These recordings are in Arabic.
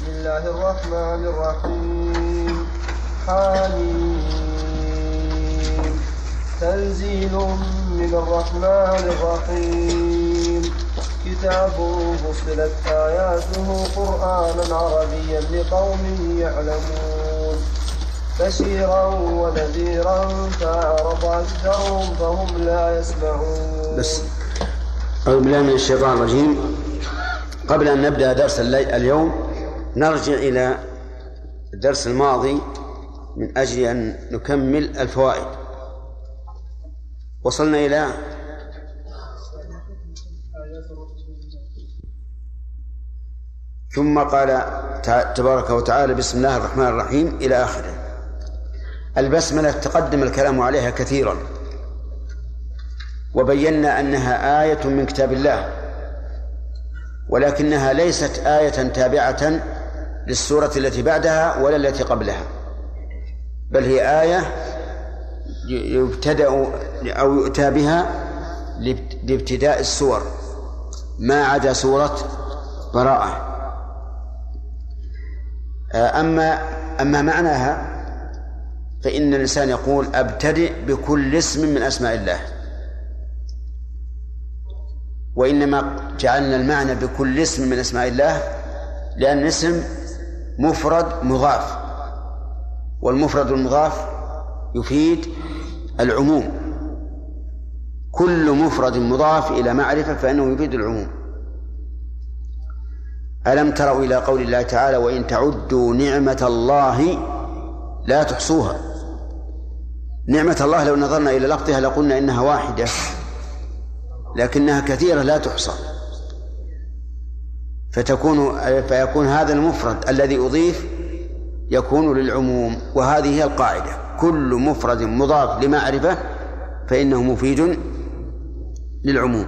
بسم الله الرحمن الرحيم. حميم. تنزيل من الرحمن الرحيم. كتاب فصلت آياته قرآنا عربيا لقوم يعلمون. بشيرا ونذيرا فأعرض أكثرهم فهم لا يسمعون. بس أعوذ بالله من الشيطان الرجيم. قبل أن نبدأ درس اليوم نرجع إلى الدرس الماضي من أجل أن نكمل الفوائد. وصلنا إلى ثم قال تبارك وتعالى بسم الله الرحمن الرحيم إلى آخره. البسملة تقدم الكلام عليها كثيرا. وبينا أنها آية من كتاب الله ولكنها ليست آية تابعة للسورة التي بعدها ولا التي قبلها. بل هي آية يبتدأ أو يؤتى بها لابتداء السور. ما عدا سورة براءة. أما أما معناها فإن الإنسان يقول أبتدئ بكل اسم من أسماء الله. وإنما جعلنا المعنى بكل اسم من أسماء الله لأن الاسم مفرد مضاف. والمفرد المضاف يفيد العموم. كل مفرد مضاف إلى معرفة فإنه يفيد العموم. ألم تروا إلى قول الله تعالى وإن تعدوا نعمة الله لا تحصوها. نعمة الله لو نظرنا إلى لفظها لقلنا إنها واحدة لكنها كثيرة لا تحصى. فتكون فيكون هذا المفرد الذي أضيف يكون للعموم وهذه هي القاعدة. كل مفرد مضاف لمعرفة فإنه مفيد للعموم.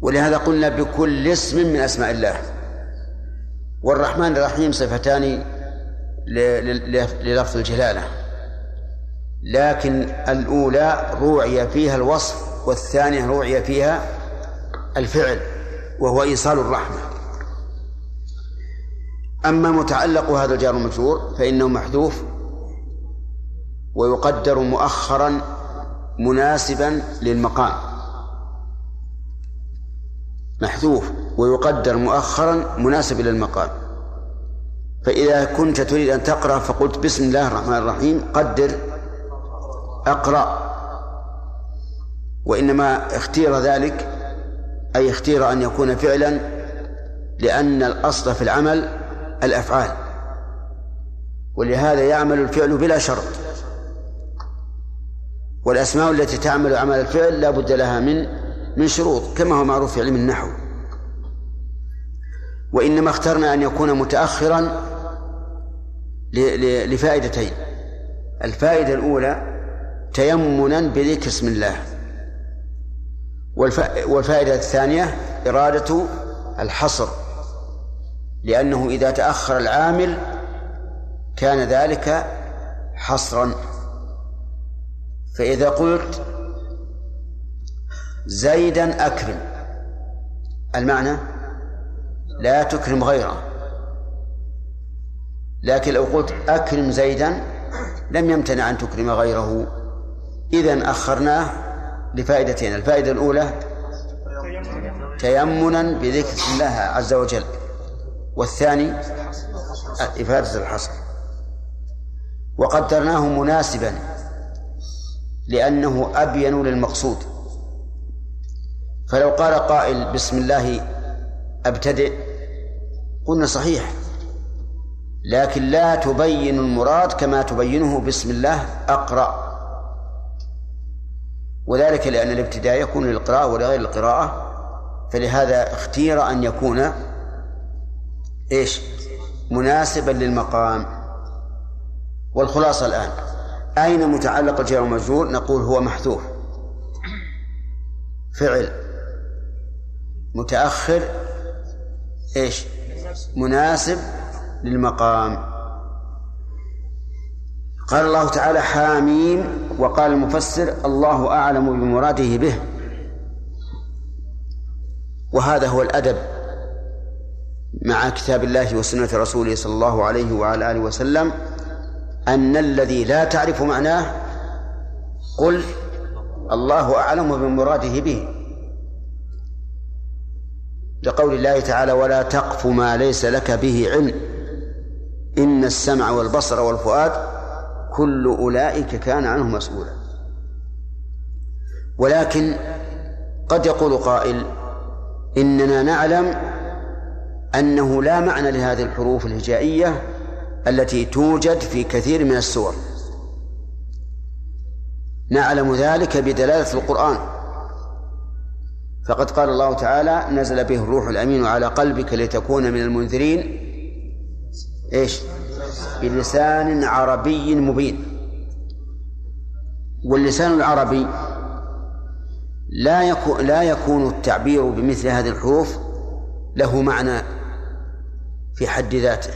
ولهذا قلنا بكل اسم من أسماء الله. والرحمن الرحيم صفتان للفظ الجلالة. لكن الأولى روعي فيها الوصف والثانية روعي فيها الفعل. وهو إيصال الرحمة. أما متعلق هذا الجار المجرور فإنه محذوف ويقدر مؤخرا مناسبا للمقام. محذوف ويقدر مؤخرا مناسبا للمقام. فإذا كنت تريد أن تقرأ فقلت بسم الله الرحمن الرحيم قدر أقرأ. وإنما اختير ذلك أي اختير أن يكون فعلا لأن الأصل في العمل الأفعال. ولهذا يعمل الفعل بلا شرط. والأسماء التي تعمل عمل الفعل لا بد لها من من شروط كما هو معروف في علم النحو. وإنما اخترنا أن يكون متأخرا لفائدتين. الفائدة الأولى تيمنا بذكر اسم الله. والفائدة الثانية إرادة الحصر لأنه إذا تأخر العامل كان ذلك حصرا. فإذا قلت زيدا أكرم المعنى لا تكرم غيره. لكن لو قلت أكرم زيدا لم يمتنع أن تكرم غيره. إذا أخرناه لفائدتين الفائدة الأولى تيمنا بذكر الله عز وجل والثاني إفادة الحصر. وقدرناه مناسبا لأنه أبين للمقصود. فلو قال قائل بسم الله أبتدئ قلنا صحيح لكن لا تبين المراد كما تبينه بسم الله أقرأ. وذلك لأن الابتداء يكون للقراءة ولغير القراءة فلهذا اختير أن يكون إيش؟ مناسبا للمقام والخلاصة الآن أين متعلق الجار والمجرور؟ نقول هو محذوف فعل متأخر إيش؟ مناسب للمقام قال الله تعالى حاميم وقال المفسر الله أعلم بمراده به. مع كتاب الله وسنة رسوله صلى الله عليه وعلى آله وسلم أن الذي لا تعرف معناه قل الله أعلم بمراده به. لقول الله تعالى ولا تقف ما ليس لك به علم إن السمع والبصر والفؤاد كل أولئك كان عنه مسؤولا. ولكن قد يقول قائل إننا نعلم أنه لا معنى لهذه الحروف الهجائية التي توجد في كثير من السور. نعلم ذلك بدلالة القرآن. فقد قال الله تعالى نزل به الروح الأمين على قلبك لتكون من المنذرين. إيش؟ بلسان عربي مبين. واللسان العربي لا يكون لا يكون التعبير بمثل هذه الحروف له معنى في حد ذاته.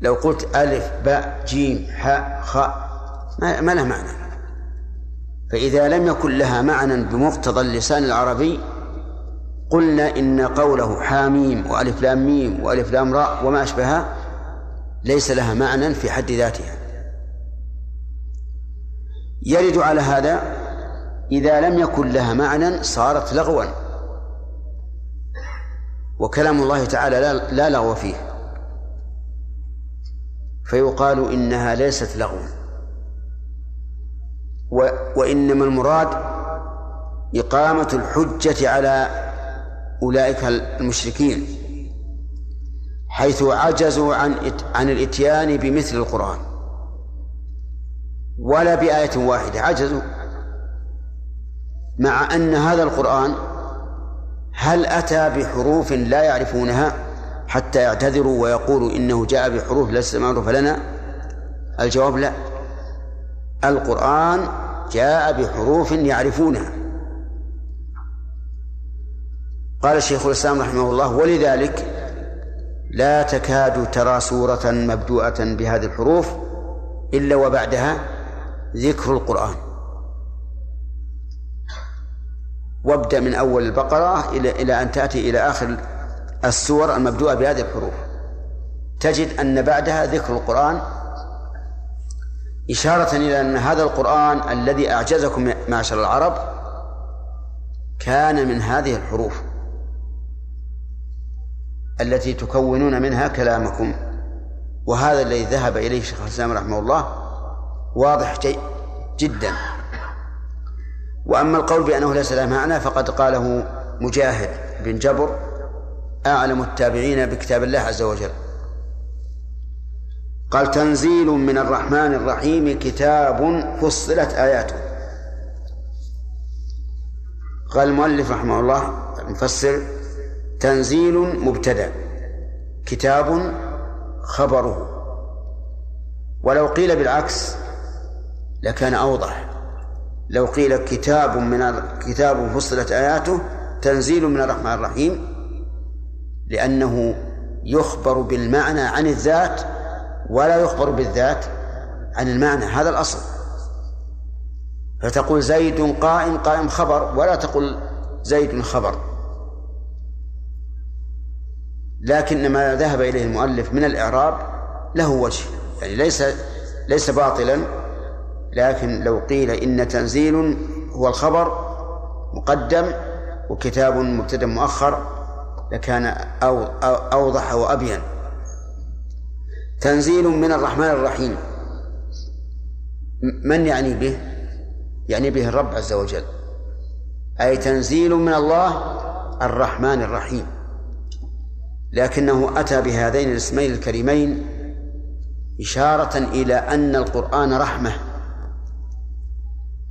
لو قلت ألف باء جيم حاء خاء ما له معنى. فإذا لم يكن لها معنى بمقتضى اللسان العربي قلنا إن قوله حاميم وألف لام ميم وألف لام راء وما أشبهها ليس لها معنى في حد ذاتها. يرد على هذا إذا لم يكن لها معنى صارت لغوا. وكلام الله تعالى لا, لا لغو فيه. فيقال إنها ليست لغوا وإنما المراد إقامة الحجة على أولئك المشركين حيث عجزوا عن عن الإتيان بمثل القرآن ولا بآية واحدة عجزوا. مع أن هذا القرآن هل أتى بحروف لا يعرفونها حتى يعتذروا ويقولوا إنه جاء بحروف ليست معروفة لنا؟ الجواب لا. القرآن جاء بحروف يعرفونها. قال الشيخ الإسلام رحمه الله ولذلك لا تكاد ترى سورة مبدوءة بهذه الحروف إلا وبعدها ذكر القرآن. وابدأ من أول البقرة إلى إلى أن تأتي إلى آخر السور المبدوءة بهذه الحروف. تجد أن بعدها ذكر القرآن إشارة إلى أن هذا القرآن الذي أعجزكم معشر العرب كان من هذه الحروف. التي تكونون منها كلامكم. وهذا الذي ذهب إليه شيخ الإسلام رحمه الله واضح جدا. وأما القول بأنه ليس له معنى فقد قاله مجاهد بن جبر أعلم التابعين بكتاب الله عز وجل. قال تنزيل من الرحمن الرحيم كتاب فصلت آياته. قال المؤلف رحمه الله المفسر تنزيل مبتدأ كتاب خبره. ولو قيل بالعكس لكان أوضح. لو قيل كتاب من كتاب فصلت آياته تنزيل من الرحمن الرحيم لأنه يخبر بالمعنى عن الذات ولا يخبر بالذات عن المعنى هذا الأصل. فتقول زيد قائم قائم خبر ولا تقول زيد خبر. لكن ما ذهب إليه المؤلف من الإعراب له وجه يعني ليس ليس باطلا لكن لو قيل إن تنزيل هو الخبر مقدم وكتاب مبتدأ مؤخر لكان أو أوضح وأبين. تنزيل من الرحمن الرحيم. من يعني به؟ يعني به الرب عز وجل. أي تنزيل من الله الرحمن الرحيم. لكنه أتى بهذين الاسمين الكريمين إشارة إلى أن القرآن رحمة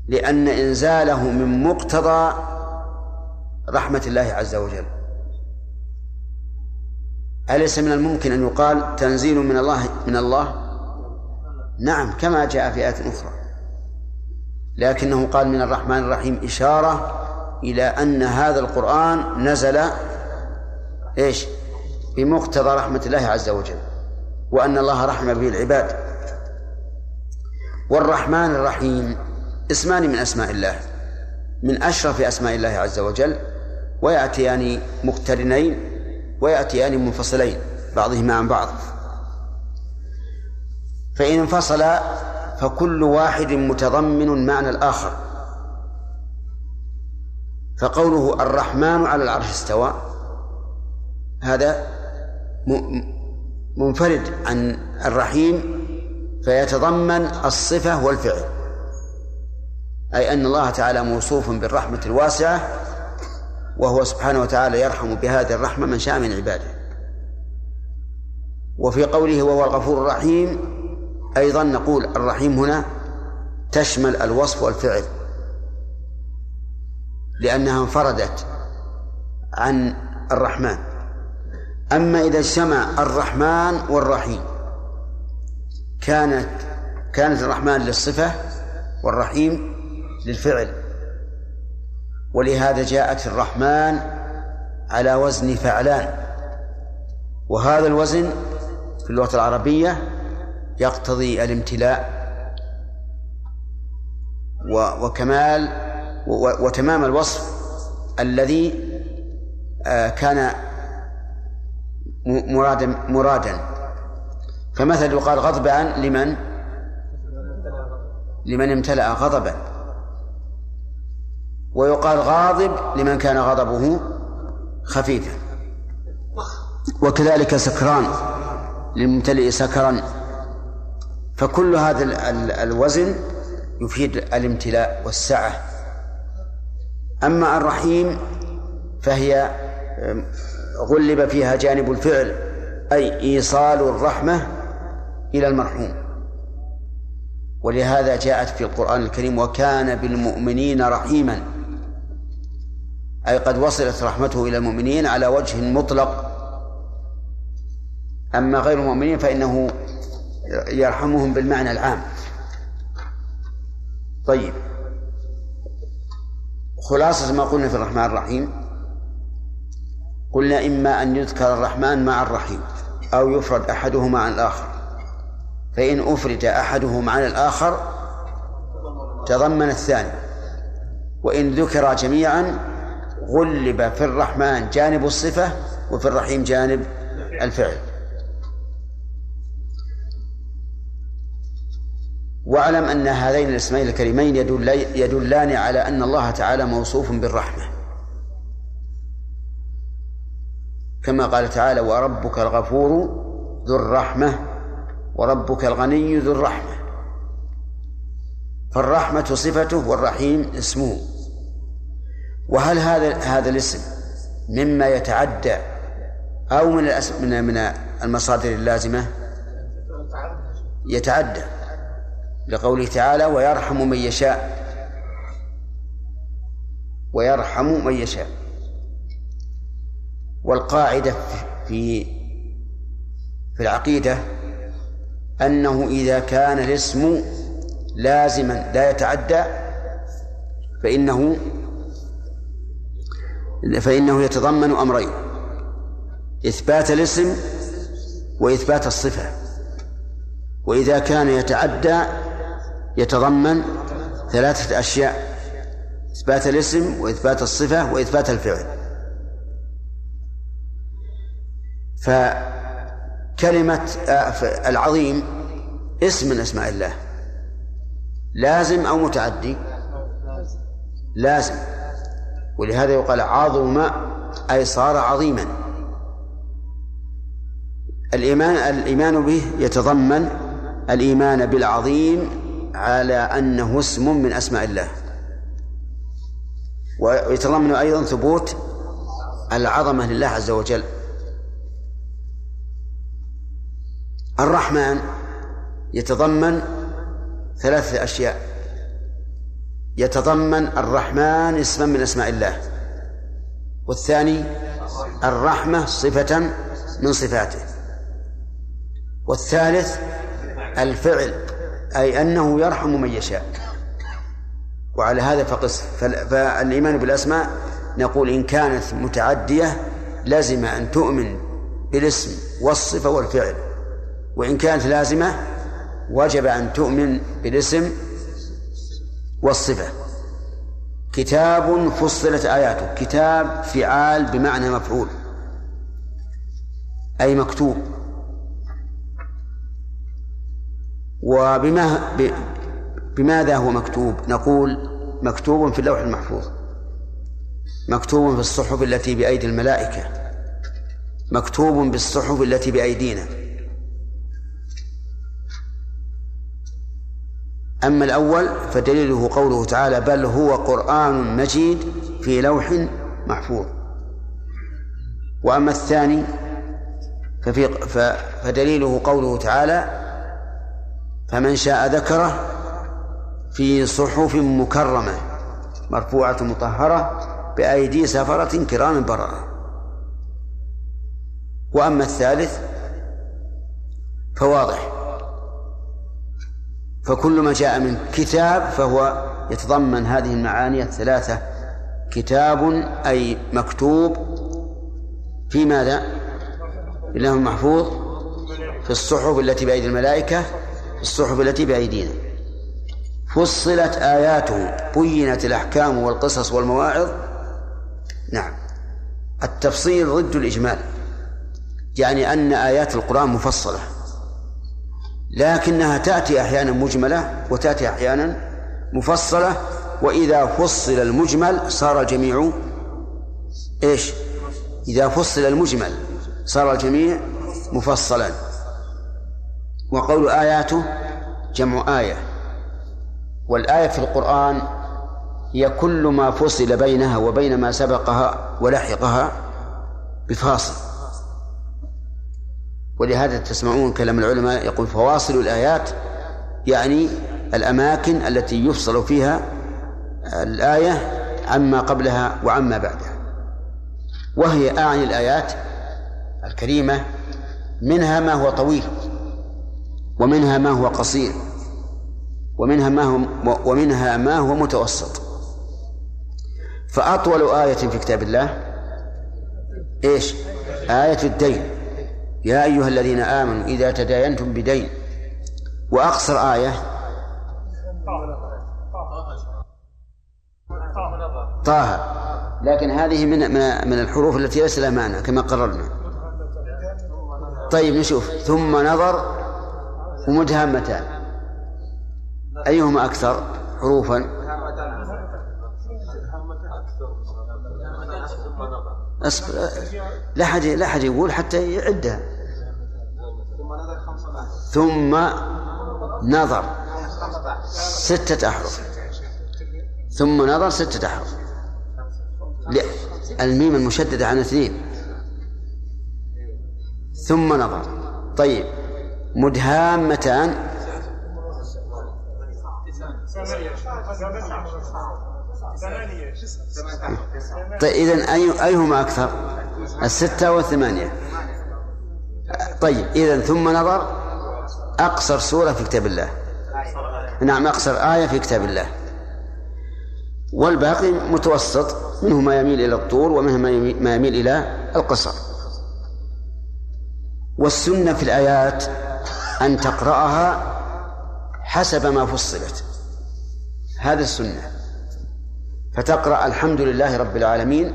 لأن إنزاله من مقتضى رحمة الله عز وجل. أليس من الممكن أن يقال تنزيل من الله من الله؟ نعم كما جاء في آية أخرى. لكنه قال من الرحمن الرحيم إشارة إلى أن هذا القرآن نزل إيش؟ بمقتضى رحمة الله عز وجل وأن الله رحم به العباد. والرحمن الرحيم اسمان من أسماء الله من أشرف أسماء الله عز وجل ويأتيان مقترنين ويأتيان منفصلين بعضهما عن بعض. فإن انفصل فكل واحد متضمن معنى الآخر. فقوله الرحمن على العرش استوى هذا منفرد عن الرحيم فيتضمن الصفة والفعل. أي أن الله تعالى موصوف بالرحمة الواسعة وهو سبحانه وتعالى يرحم بهذه الرحمة من شاء من عباده. وفي قوله وهو الغفور الرحيم أيضا نقول الرحيم هنا تشمل الوصف والفعل لأنها انفردت عن الرحمن. أما إذا اجتمع الرحمن والرحيم كانت كانت الرحمن للصفة والرحيم للفعل. ولهذا جاءت الرحمن على وزن فعلان. وهذا الوزن في اللغة العربية يقتضي الامتلاء وكمال وتمام الوصف الذي آه، كان مرادا مرادا. فمثل يقال غضبان لمن؟ لمن امتلأ غضبا. ويقال غاضب لمن كان غضبه خفيفا. وكذلك سكران للممتلئ سكرا. فكل هذا الوزن يفيد الامتلاء والسعة. أما الرحيم فهي غلب فيها جانب الفعل أي إيصال الرحمة إلى المرحوم. ولهذا جاءت في القرآن الكريم وكان بالمؤمنين رحيما. أي قد وصلت رحمته إلى المؤمنين على وجه مطلق. أما غير المؤمنين فإنه يرحمهم بالمعنى العام. طيب. خلاصة ما قلنا في الرحمن الرحيم قلنا إما أن يذكر الرحمن مع الرحيم أو يفرد أحدهما عن الآخر. فإن أفرد أحدهما عن الآخر تضمن الثاني. وإن ذكر جميعا غلب في الرحمن جانب الصفة وفي الرحيم جانب الفعل. واعلم أن هذين الاسمين الكريمين يدلان على أن الله تعالى موصوف بالرحمة. كما قال تعالى وربك الغفور ذو الرحمة وربك الغني ذو الرحمة. فالرحمة صفته والرحيم اسمه. وهل هذا هذا الاسم مما يتعدى أو من من من المصادر اللازمة؟ يتعدى لقوله تعالى ويرحم من يشاء. ويرحم من يشاء. والقاعدة في في العقيدة أنه إذا كان الاسم لازما لا يتعدى فإنه فإنه يتضمن أمرين إثبات الاسم وإثبات الصفة. وإذا كان يتعدى يتضمن ثلاثة أشياء إثبات الاسم وإثبات الصفة وإثبات الفعل. فكلمة آه، العظيم اسم من أسماء الله. لازم أو متعدي؟ لازم. ولهذا يقال عظم أي صار عظيما. الإيمان الإيمان به يتضمن الإيمان بالعظيم على أنه اسم من أسماء الله. ويتضمن أيضا ثبوت العظمة لله عز وجل. الرحمن يتضمن ثلاثة أشياء. يتضمن الرحمن اسما من أسماء الله. والثاني الرحمة صفة من صفاته. والثالث الفعل أي أنه يرحم من يشاء. وعلى هذا فقس فالإيمان بالأسماء نقول إن كانت متعدية لزم أن تؤمن بالاسم والصفة والفعل. وإن كانت لازمة وجب أن تؤمن بالاسم والصفة. كتاب فصلت آياته. كتاب فعال بمعنى مفعول. أي مكتوب. وبما بماذا هو مكتوب؟ نقول مكتوب في اللوح المحفوظ. مكتوب في الصحف التي بأيدي الملائكة. مكتوب بالصحف التي بأيدينا. أما الأول فدليله قوله تعالى بل هو قرآن مجيد في لوح محفوظ. وأما الثاني ففي فدليله قوله تعالى فمن شاء ذكره في صحف مكرمة مرفوعة مطهرة بأيدي سفرة كرام بررة وأما الثالث فواضح. فكل ما جاء من كتاب فهو يتضمن هذه المعاني الثلاثة. كتاب أي مكتوب في ماذا؟ الله المحفوظ في الصحف التي بأيدي الملائكة في الصحف التي بأيدينا. فصلت آياته بينت الأحكام والقصص والمواعظ. نعم. التفصيل ضد الإجمال يعني أن آيات القرآن مفصلة. لكنها تأتي أحيانا مجملة وتأتي أحيانا مفصلة وإذا فصل المجمل صار الجميع إيش؟ إذا فصل المجمل صار الجميع مفصلا. وقول آياته جمع آية. والآية في القرآن هي كل ما فصل بينها وبين ما سبقها ولحقها بفاصل. ولهذا تسمعون كلام العلماء يقول فواصل الآيات يعني الأماكن التي يفصل فيها الآية عما قبلها وعما بعدها. وهي أعني الآيات الكريمة منها ما هو طويل ومنها ما هو قصير ومنها ما هو ومنها ما هو متوسط. فأطول آية في كتاب الله إيش؟ آية الدين. يا أيها الذين آمنوا إذا تداينتم بدين وأقصر آية طه لكن هذه من من الحروف التي ليس لها معنى كما قررنا. طيب نشوف. ثم نظر ومدهامتان أيهما أكثر حروفا؟ أصبر لا حد لا حد يقول حتى يعدها ثم نظر. ستة أحرف. ثم نظر ستة أحرف. الميم المشددة عن اثنين ثم نظر. طيب. مدهامتان. طيب إذن أي أيهما أكثر؟ الستة والثمانية. طيب إذن ثم نظر أقصر سورة في كتاب الله. نعم أقصر آية في كتاب الله. والباقي متوسط منه ما يميل إلى الطول ومنه ما يميل إلى القصر. والسنة في الآيات أن تقرأها حسب ما فصلت. هذا السنة. فتقرأ الحمد لله رب العالمين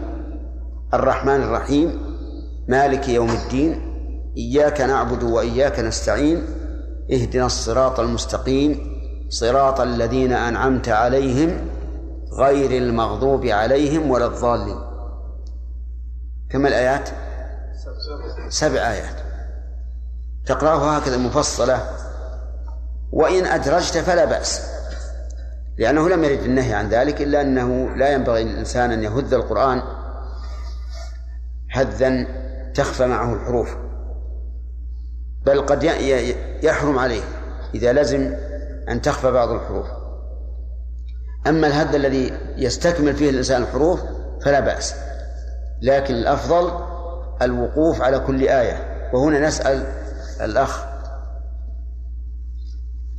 الرحمن الرحيم مالك يوم الدين إياك نعبد وإياك نستعين اهدنا الصراط المستقيم صراط الذين أنعمت عليهم غير المغضوب عليهم ولا الضالين. كم الآيات؟ سبع آيات. تقرأها هكذا مفصلة. وإن أدرجت فلا بأس. لأنه لم يرد النهي عن ذلك إلا أنه لا ينبغي للإنسان أن يهذ القرآن هذا تخفى معه الحروف بل قد يحرم عليه إذا لزم أن تخفى بعض الحروف. أما الهد الذي يستكمل فيه الإنسان الحروف فلا بأس لكن الأفضل الوقوف على كل آية. وهنا نسأل الأخ.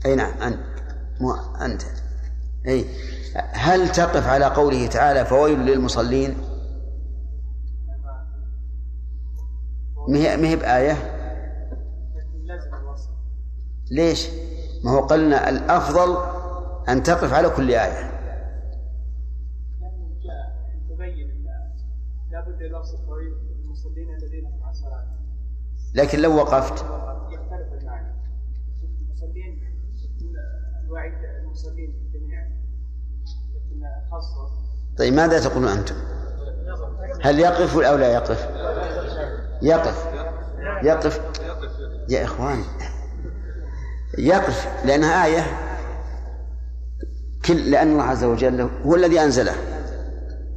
أي نعم أنت؟ مو أنت. أي هل تقف على قوله تعالى فويل للمصلين؟ ما هي بآية. ليش؟ ما هو قلنا الأفضل أن تقف على كل آية. لكن لو وقفت. يختلف المعنى. المصلين الوعيد المصلين. طيب ماذا تقولون أنتم؟ هل يقف أو لا يقف؟ يقف. يقف. يا إخوان يقف لأنها آية. كل لأن الله عز وجل هو الذي أنزله.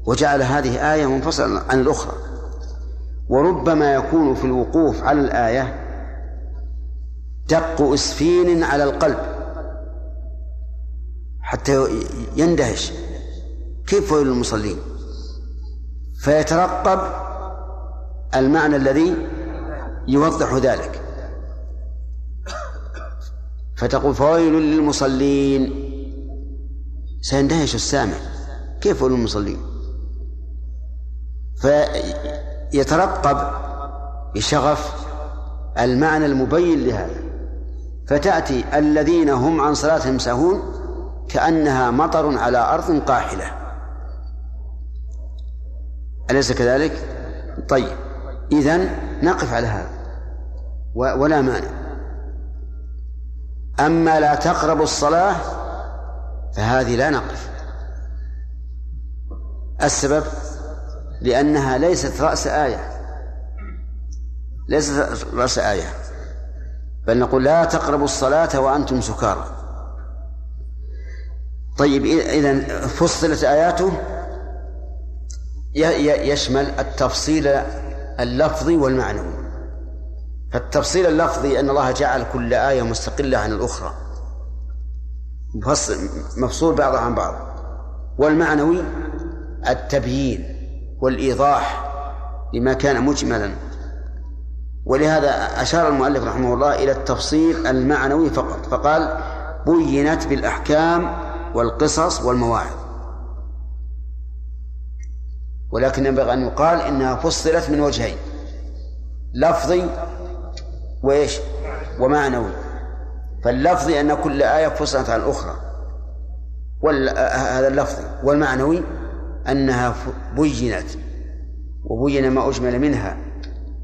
وجعل هذه آية منفصلة عن الأخرى. وربما يكون في الوقوف على الآية دق إسفين على القلب. حتى يندهش. كيف ويل المصلين؟ فيترقب المعنى الذي يوضح ذلك. فتقول فويل للمصلين. سيندهش السامع كيف ويل للمصلين فيترقب بشغف المعنى المبين لهذا. فتأتي الذين هم عن صلاتهم سهون كأنها مطر على أرض قاحلة. أليس كذلك؟ طيب إذن نقف على هذا. ولا مانع. أما لا تقربوا الصلاة فهذه لا نقف. السبب؟ لأنها ليست رأس آية. ليست رأس آية. بل نقول لا تقربوا الصلاة وأنتم سكارى. طيب إذا فصلت آياته. يشمل التفصيل اللفظي والمعنوي. فالتفصيل اللفظي أن الله جعل كل آية مستقلة عن الأخرى. مفصول بعضها عن بعض. والمعنوي التبيين والإيضاح لما كان مجملا. ولهذا أشار المؤلف رحمه الله إلى التفصيل المعنوي فقط. فقال بينت بالأحكام والقصص والمواعظ. ولكن ينبغي أن يقال إنها فصلت من وجهين. لفظي وإيش؟ ومعنوي. فاللفظي أن كل آية فصلت عن الأخرى. هذا اللفظي والمعنوي أنها بينت. وبين ما أجمل منها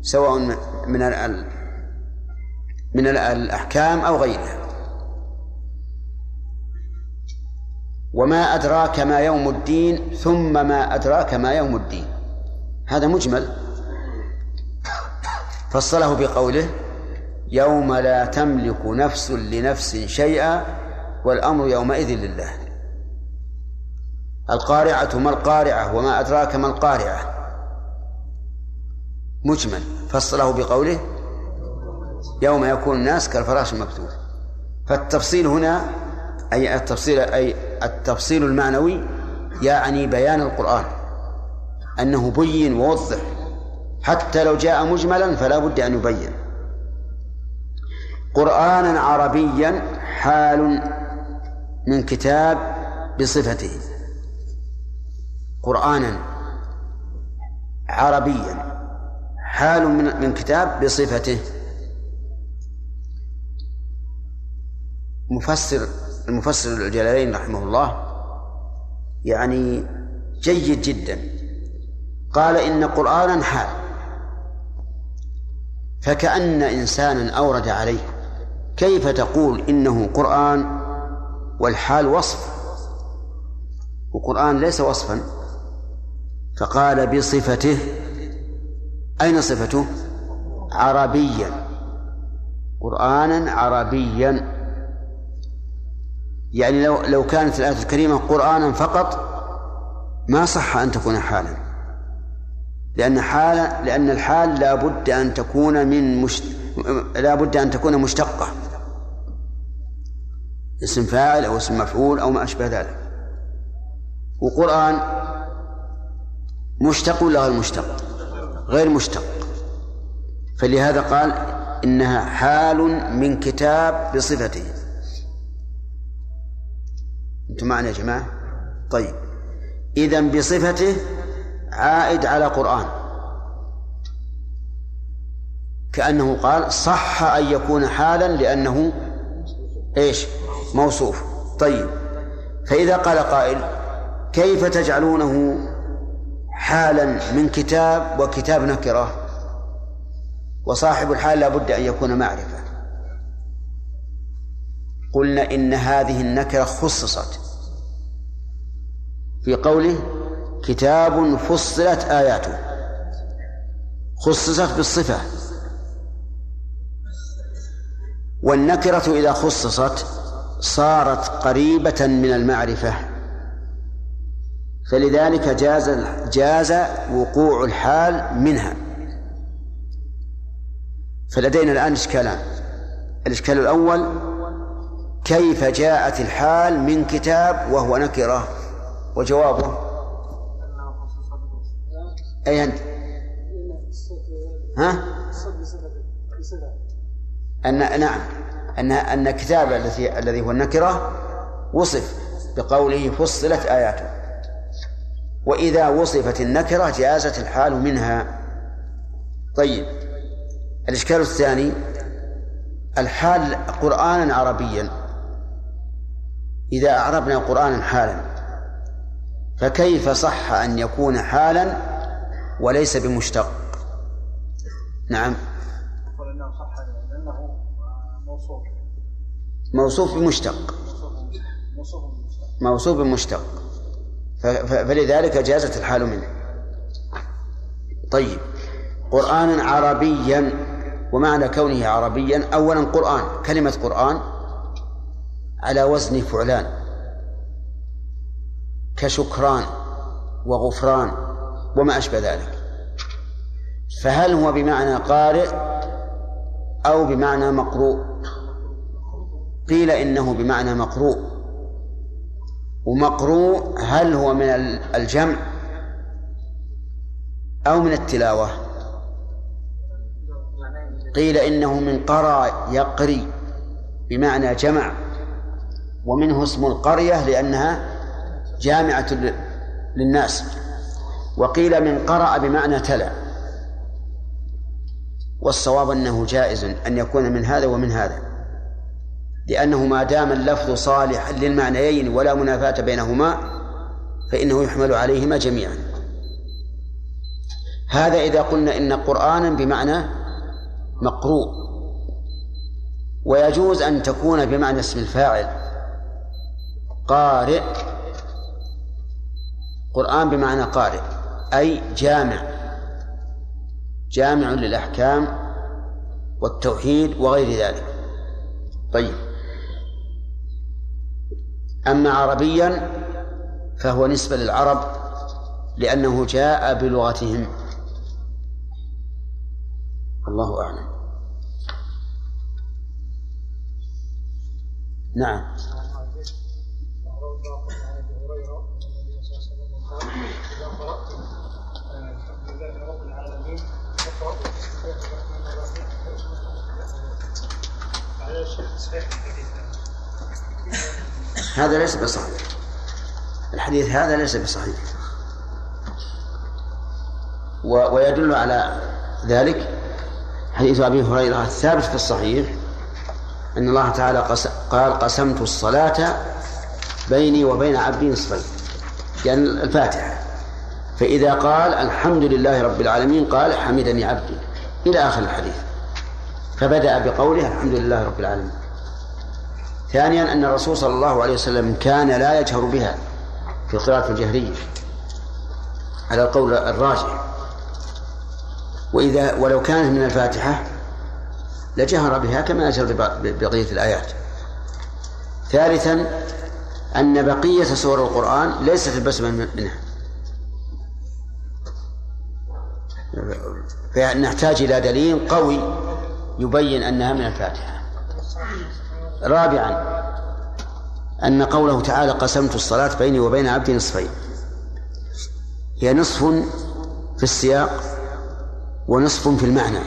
سواء من من الأحكام أو غيرها. وما أدراك ما يوم الدين ثم ما أدراك ما يوم الدين. هذا مجمل. فصله بقوله يوم لا تملك نفس لنفس شيئا والأمر يومئذ لله. القارعة ما القارعة وما أدراك ما القارعة. مجمل. فصله بقوله يوم يكون الناس كالفراش المبثوث فالتفصيل هنا أي التفصيل أي التفصيل المعنوي يعني بيان القرآن أنه بين ووضح. حتى لو جاء مجملا فلا بد أن يبين. قرآنا عربيا حال من كتاب بصفته. قرآنا عربيا حال من من كتاب بصفته. مفسر المفسر الجلالين رحمه الله يعني جيد جدا. قال إن قرآنا حال فكأن إنسانا أورد عليه كيف تقول إنه قرآن والحال وصف؟ وقرآن ليس وصفا فقال بصفته أين صفته؟ عربيا. قرآنا عربيا. يعني لو لو كانت الآية الكريمة قرآنا فقط ما صح أن تكون حالا. لأن حال لأن الحال لا بد أن تكون من مش لا بد أن تكون مشتقة. اسم فاعل أو اسم مفعول أو ما أشبه ذلك. وقرآن مشتق ولا غير مشتق؟ غير مشتق. فلهذا قال إنها حال من كتاب بصفته. أنتم معنا يا جماعة؟ طيب. إذا بصفته عائد على قرآن. كأنه قال صح أن يكون حالا لأنه إيش؟ موصوف. طيب. فإذا قال قائل كيف تجعلونه حالا من كتاب وكتاب نكرة؟ وصاحب الحال لا بد أن يكون معرفة. قلنا إن هذه النكرة خصصت. في قوله كتاب فصلت آياته. خصصت بالصفة. والنكرة إذا خصصت صارت قريبة من المعرفة. فلذلك جاز جاز وقوع الحال منها. فلدينا الآن إشكالان. الإشكال الأول كيف جاءت الحال من كتاب وهو نكرة؟ وجوابه؟ أي أنت؟ ها؟ أن نعم. أن أن الكتاب الذي الذي هو النكرة وصف بقوله فصلت آياته. وإذا وصفت النكرة جازت الحال منها. طيب. الإشكال الثاني. الحال قرآنا عربيا. إذا أعربنا قرآنا حالا. فكيف صح أن يكون حالا وليس بمشتق؟ نعم. موصوف. بمشتق. موصوف بمشتق. فلذلك جازت الحال منه. طيب. قرآنا عربيا ومعنى كونه عربيا أولا قرآن. كلمة قرآن على وزن فعلان. كشكران وغفران وما أشبه ذلك. فهل هو بمعنى قارئ أو بمعنى مقروء؟ قيل إنه بمعنى مقروء. ومقروء هل هو من الجمع أو من التلاوة؟ قيل إنه من قرى يقري بمعنى جمع ومنه اسم القرية لأنها جامعة للناس. وقيل من قرأ بمعنى تلا. والصواب أنه جائز أن يكون من هذا ومن هذا. لأنه ما دام اللفظ صالحا للمعنيين ولا منافاة بينهما فإنه يحمل عليهما جميعا. هذا إذا قلنا إن قرآنا بمعنى مقروء. ويجوز أن تكون بمعنى اسم الفاعل. قارئ قرآن بمعنى قارئ أي جامع. جامع للأحكام والتوحيد وغير ذلك. طيب. أما عربيا فهو نسبة للعرب لأنه جاء بلغتهم. الله أعلم. نعم. هذا ليس بصحيح. الحديث هذا ليس بصحيح. ويدل على ذلك. حديث أبي هريرة الثابت في الصحيح أن الله تعالى قال قسمت الصلاة بيني وبين عبدي نصفين. يعني الفاتحة. فإذا قال الحمد لله رب العالمين قال حمدني عبدي. إلى آخر الحديث. فبدأ بقوله الحمد لله رب العالمين. ثانيا أن الرسول صلى الله عليه وسلم كان لا يجهر بها في القراءة الجهرية. على القول الراجح. وإذا ولو كانت من الفاتحة لجهر بها كما يجهر ببقية الآيات. ثالثا أن بقية سور القرآن ليست البسمة منها. فنحتاج إلى دليل قوي يبين أنها من الفاتحة. رابعا أن قوله تعالى قسمت الصلاة بيني وبين عبدي نصفين. هي نصف في السياق ونصف في المعنى.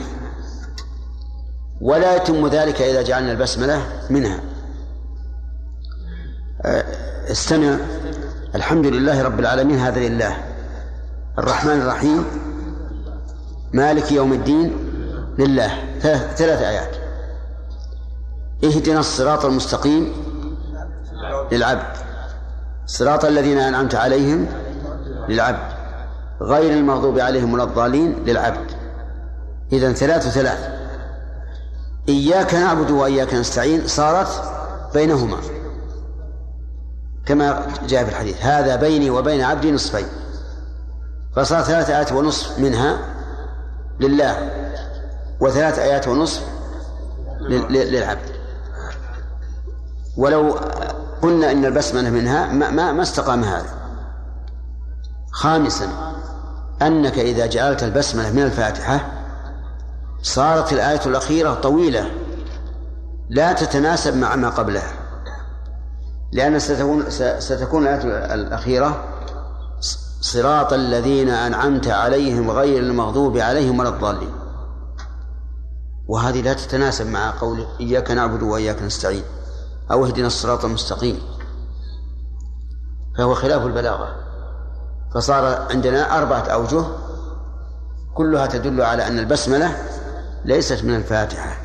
ولا يتم ذلك إذا جعلنا البسملة منها. أه، استمع. الحمد لله رب العالمين هذا لله. الرحمن الرحيم. مالك يوم الدين. لله. ثلاث آيات. اهدنا الصراط المستقيم للعبد. صراط الذين أنعمت عليهم للعبد. غير المغضوب عليهم ولا الضالين للعبد. إذا ثلاث وثلاث. إياك نعبد وإياك نستعين صارت بينهما. كما جاء في الحديث. هذا بيني وبين عبدي نصفين. فصار ثلاث آيات ونصف منها لله. وثلاث آيات ونصف للعبد. ولو قلنا إن البسملة منها ما, ما, ما استقام هذا. خامسا أنك إذا جعلت البسملة من الفاتحة صارت الآية الأخيرة طويلة لا تتناسب مع ما قبلها. لأن ستكون ستكون الآية الأخيرة صراط الذين أنعمت عليهم غير المغضوب عليهم ولا الضالين. وهذه لا تتناسب مع قول إياك نعبد وإياك نستعين أو اهدنا الصراط المستقيم. فهو خلاف البلاغة. فصار عندنا أربعة أوجه كلها تدل على أن البسملة ليست من الفاتحة.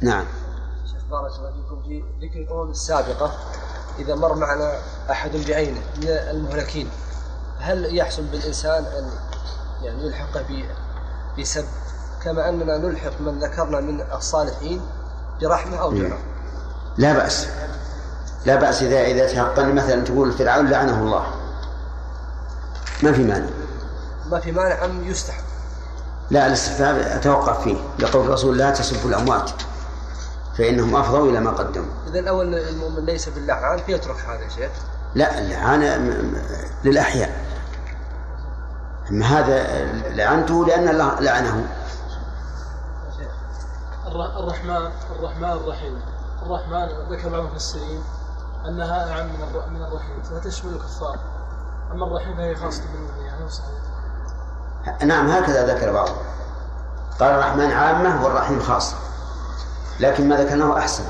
نعم. شيخ بارك الله فيكم في ذكر الأمم السابقة إذا مر معنا أحد بعينه من المهلكين هل يحصل بالإنسان أن يعني يلحقه بسب كما أننا نلحق من ذكرنا من الصالحين برحمة أو جرم لا بأس. لا بأس إذا إذا تيقن مثلا تقول فرعون لعنه الله. ما في مانع. ما في مانع أم يستحب لا الاستحباب أتوقف فيه. لقول الرسول لا تسبوا الأموات فإنهم أفضوا إلى ما قدموا. إذا الأول المؤمن ليس باللعان فيترك هذا يا شيخ لا اللعان للأحياء. أما هذا لعنته لأن الله لعنه. الرحمن الرحمن الرحيم. الرحمن ذكر بعض المفسرين أنها أعم من من الرحيم. فتشمل الكفار. أما الرحيم فهي خاصة بالمؤمنين يعني صحيح. نعم هكذا ذكر بعضهم قال الرحمن عامة والرحيم خاصة. لكن ما ذكرناه أحسن.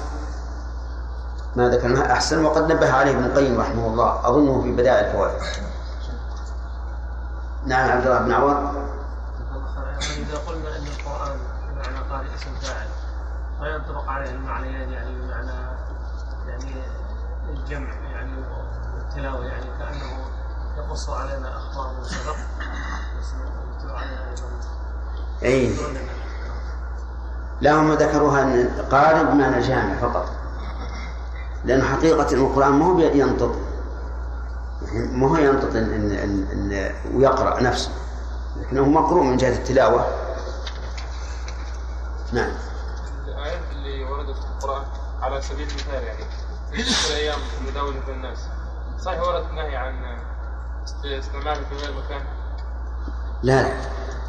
ما ذكرناه أحسن وقد نبه عليه ابن القيم رحمه الله. أظنه في بدائع الفوائد نعم عبد الله بن عوض. إذا قلنا أن القرآن بمعنى قارئ اسم فاعل. فينطبق عليه المعنيان يعني بمعنى يعني الجمع يعني والتلاوة يعني كأنه يقص علينا أخبار من سبق أي. لا هم ذكروها أن قارئ بمعنى جامع فقط. لأن حقيقة القرآن ما هو ينطق. يعني ما هو ينطق إن, إن, إن ويقرأ نفسه. لكنه مقروء من جهة التلاوة. نعم. الآيات اللي وردت في القرآن على سبيل المثال يعني في الأيام المداولة في الناس صحيح ورد نهي عن استعماله في غير مكان؟ لا لا.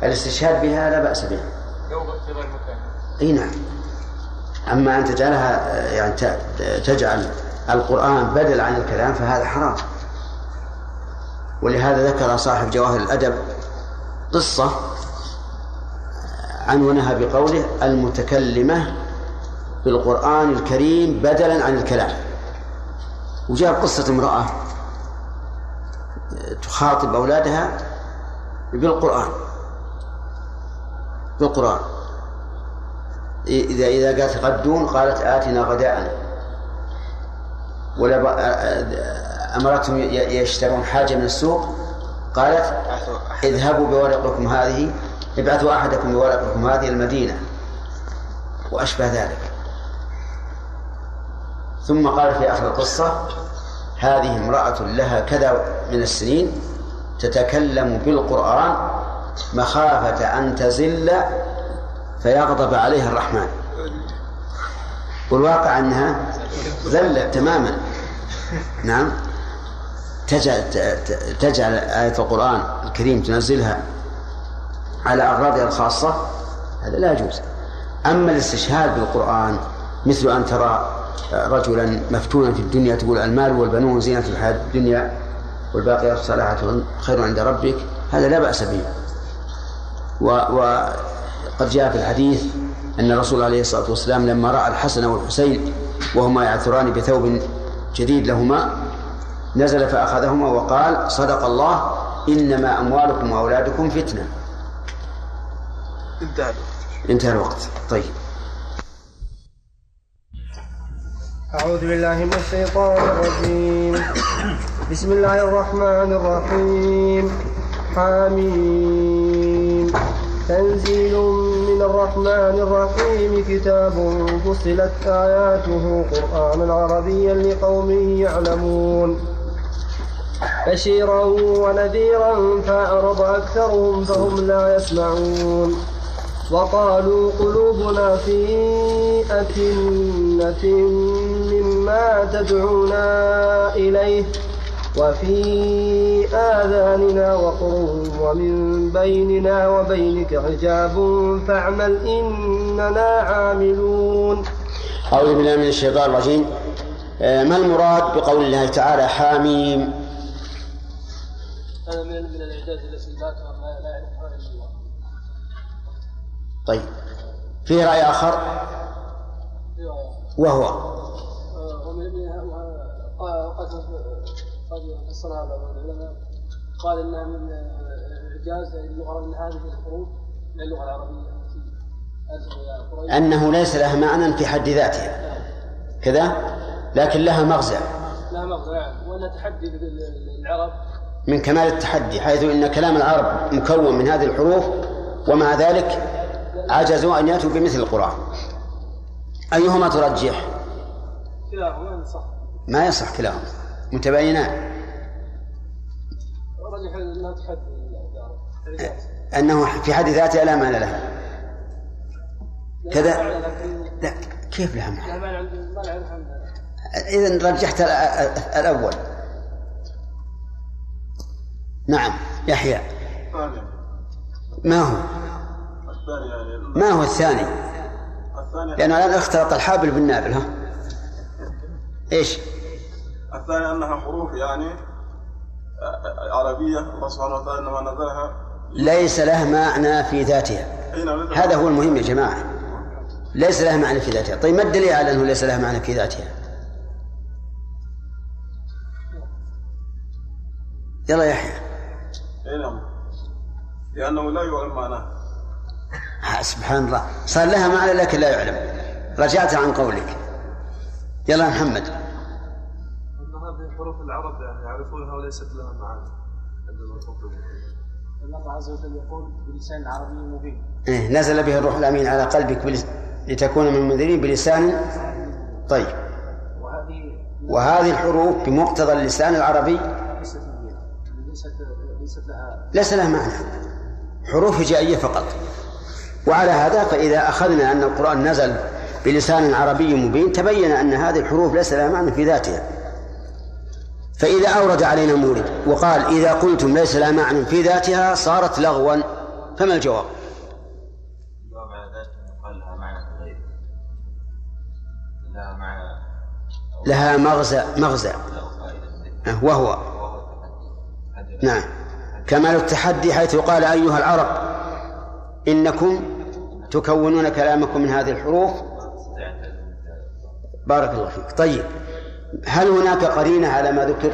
الاستشهاد بها لا بأس بها. لو في غير مكان. إي نعم. أما أن تجعلها يعني تجعل القرآن بدل عن الكلام فهذا حرام. ولهذا ذكر صاحب جواهر الأدب قصة عنونها بقوله المتكلمة بالقرآن الكريم بدلا عن الكلام. وجاب قصة امرأة تخاطب أولادها بالقرآن بالقرآن. إذا إذا قالت غدون قالت آتنا غداءنا ولا أمرتهم يشترون حاجة من السوق قالت اذهبوا بورقكم هذه ابعثوا أحدكم بورقكم هذه المدينة وأشبه ذلك. ثم قال في آخر القصة هذه امرأة لها كذا من السنين تتكلم بالقرآن مخافة أن تزل فيغضب عليها الرحمن. والواقع أنها ذلت تماما. نعم. تجعل تجعل آية القرآن الكريم تنزلها. على أغراضها الخاصة هذا لا يجوز. أما الاستشهاد بالقرآن مثل أن ترى رجلا مفتونا في الدنيا تقول المال والبنون زينة الحياة الدنيا والباقيات الصالحات خير عند ربك هذا لا بأس به. و, و قد جاء في الحديث أن الرسول عليه الصلاة والسلام لما رأى الحسن والحسين وهما يعثران بثوب جديد لهما نزل فأخذهما وقال صدق الله إنما أموالكم وأولادكم فتنة. انتهى الوقت. انتهى الوقت. طيب. أعوذ بالله من الشيطان الرجيم. بسم الله الرحمن الرحيم. حامين تنزيل من الرحمن الرحيم. كتاب فصلت آياته قرآنا عربيا لقوم يعلمون. بشيرا ونذيرا فأعرض أكثرهم فهم لا يسمعون. وقالوا قلوبنا في أكنة مما تدعونا إليه وفي آذاننا وقر ومن بيننا وبينك حجاب فاعمل إننا عاملون. أعوذ بالله من الشيطان الرجيم. آه، ما المراد بقول الله تعالى حاميم؟ هذا من من الاعجاز التي طيب. في رأي آخر؟ وهو. قال إنها من اعجاز اللغة من هذه الحروف من اللغة العربية أنه ليس لها معنى في حد ذاتها. كذا؟ لكن لها مغزى. لها مغزى نعم وأنها تحدي للعرب من كمال التحدي حيث إن كلام العرب مكون من هذه الحروف ومع ذلك عجزوا أن يأتوا بمثل القرآن أيهما ترجح؟ كلاهما صح ما يصح كلاهما متباينان. أنه في حد ذاتها لا معنى لها كذا لا كيف لها معنى؟ لها معنى عند ما نعرف عنها اذا رجحت ال- الأول نعم يحيى ما هو؟ يعني. ما هو الثاني؟ لأنه الآن اختلط الحابل بالنابل ها؟ إيش؟ الثاني أنها حروف يعني آه، عربية الله سبحانه وتعالى إنما نزلها ليس له معنى في ذاتها. هذا هو المهم يا جماعة. ليس لها معنى في ذاتها. طيب ما الدليل على أنه ليس لها معنى في ذاتها؟ يلا يحيى نعم لأنه لا يعلم معناه. سبحان الله. صار لها معنى لكن لا يعلم. رجعت عن قولك. يلا محمد. أن هذه حروف العرب يعني يعرفونها وليست لها معاني الله عز وجل يقول بلسان عربي مبين إيه نزل به الروح الأمين على قلبك بلس... لتكون من المنذرين بلسان طيب. وهذه وهذه الحروف بمقتضى اللسان العربي ليست لها ليس لها معنى. حروف هجائية فقط. وعلى هذا فإذا أخذنا أن القرآن نزل بلسان عربي مبين تبين أن هذه الحروف ليس لها معنى في ذاتها. فإذا أورد علينا مورد وقال إذا قلتم ليس لها معنى في ذاتها صارت لغوا فما الجواب؟ لها مغزى مغزى. وهو. نعم. كمال التحدي حيث قال أيها العرب إنكم تكونون كلامكم من هذه الحروف؟ بارك الله فيك. طيب هل هناك قرينة على ما ذكر؟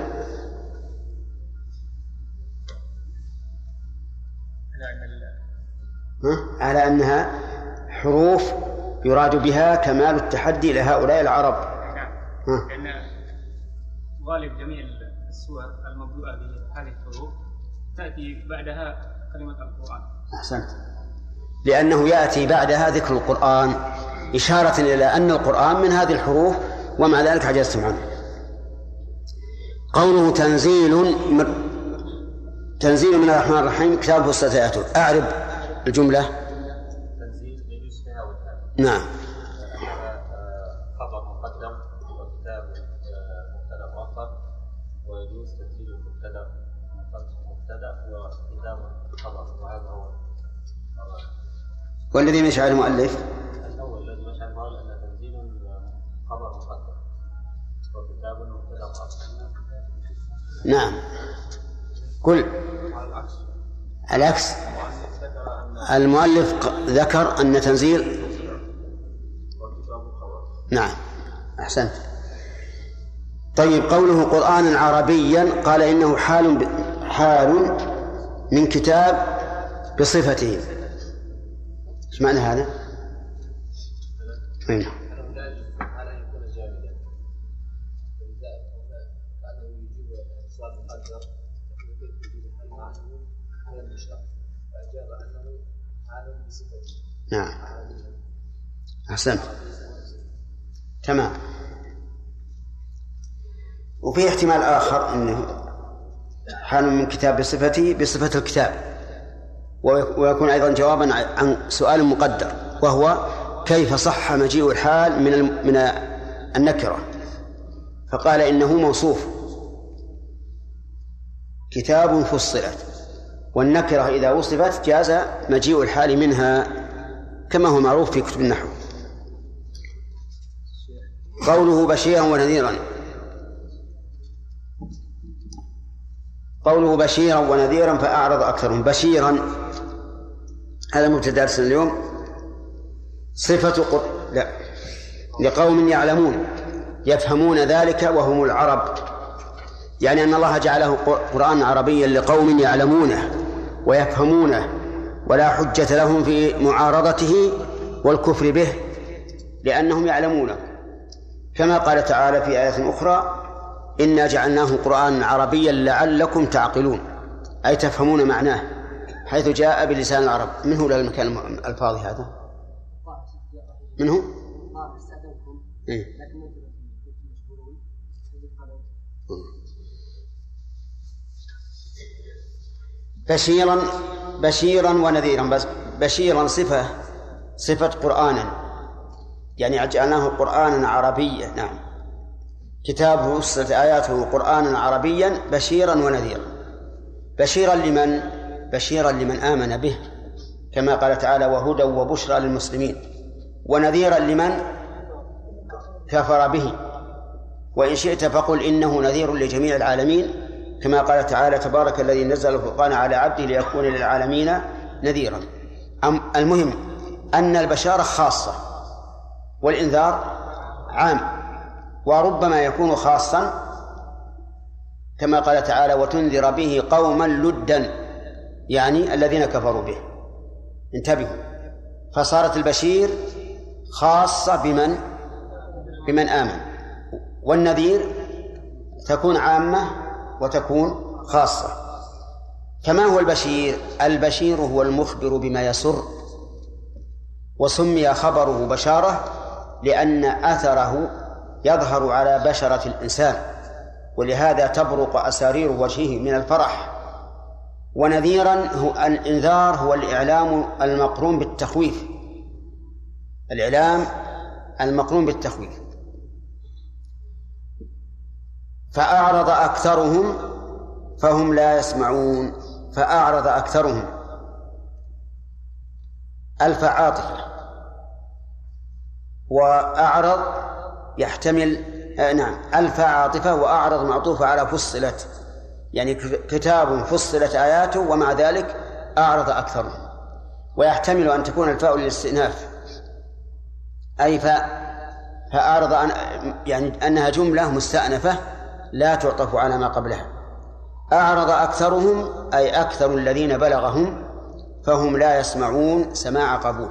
ها؟ على أنها حروف يراد بها كمال التحدي لهؤلاء العرب. نعم؟ لأن غالب جميع السور المبدوءة بهذه الحروف تأتي بعدها كلمة القرآن. أحسنت. لأنه يأتي بعدها ذكر القرآن إشارة إلى أن القرآن من هذه الحروف ومع ذلك عجزتم عنه. قوله تنزيل من تنزيل من الرحمن الرحيم كتاب فصلت آياته أعرب الجملة؟ نعم. والذي من شعر المؤلف؟ الأول الذي مشى المرء ان تنزيل آه، خبر مقدم وكتاب مؤخر نعم. قل. على العكس. المؤلف ذكر أن تنزيل. نعم. أحسنت. طيب قوله قرآنا عربيا قال إنه حال. حال من كتاب بصفته. إيش معنى هذا؟ يكون جامدا نعم. أحسنت. تمام. وفي احتمال آخر أنه حال من كتاب بصفته بصفة الكتاب. ويكون أيضا جوابا عن سؤال مقدر وهو كيف صح مجيء الحال من من النكرة؟ فقال إنه موصوف. كتاب فصلت والنكرة إذا وصفت جاز مجيء الحال منها كما هو معروف في كتب النحو. قوله بشيرا ونذيرا. قوله بشيرا ونذيرا فأعرض أكثرهم. بشيرا هذا مبتدأ درسنا اليوم. صفة قر... لا لقوم يعلمون يفهمون ذلك وهم العرب. يعني أن الله جعله قرآن عربيا لقوم يعلمونه ويفهمونه ولا حجة لهم في معارضته والكفر به لأنهم يعلمونه. كما قال تعالى في آية أخرى إنا جعلناه قرآنا عربيا لعلكم تعقلون أي تفهمون معناه حيث جاء بلسان العرب من هو المكان الفاضي هذا؟ من هو؟ إيه؟ بشيرا بشيرا ونذيرا بس بشيرا صفة صفة قرآنا يعني جعلناه قرآنا عربيا نعم كتابه وصلت آياته قرآنا عربيا بشيرا ونذيرا. بشيرا لمن؟ بشيرا لمن آمن به كما قال تعالى وهدى وبشرى للمسلمين. ونذيرا لمن؟ كفر به. وإن شئت فقل إنه نذير لجميع العالمين كما قال تعالى تبارك الذي نزل الفرقان على عبده ليكون للعالمين نذيرا. المهم أن البشارة خاصة والإنذار عام. وربما يكون خاصا كما قال تعالى وتنذر به قوما لدا يعني الذين كفروا به. انتبهوا. فصارت البشير خاصة بمن؟ بمن آمن. والنذير تكون عامة وتكون خاصة. فما هو البشير؟ البشير هو المخبر بما يسر وسمي خبره بشارة لأن أثره يظهر على بشرة الإنسان ولهذا تبرق أسارير وجهه من الفرح. ونذيرا هو الإنذار هو الإعلام المقرون بالتخويف. الإعلام المقرون بالتخويف. فأعرض أكثرهم فهم لا يسمعون. فأعرض أكثرهم. ألف عاطفة وأعرض يحتمل آه نعم ألف عاطفة وأعرض معطوفة على فصلت يعني كتاب فصلت آياته ومع ذلك أعرض أكثرهم ويحتمل أن تكون الفاء للاستئناف. أي فاء فأعرض أن يعني أنها جملة مستأنفة لا تعطف على ما قبلها. أعرض أكثرهم أي أكثر الذين بلغهم فهم لا يسمعون سماع قبول.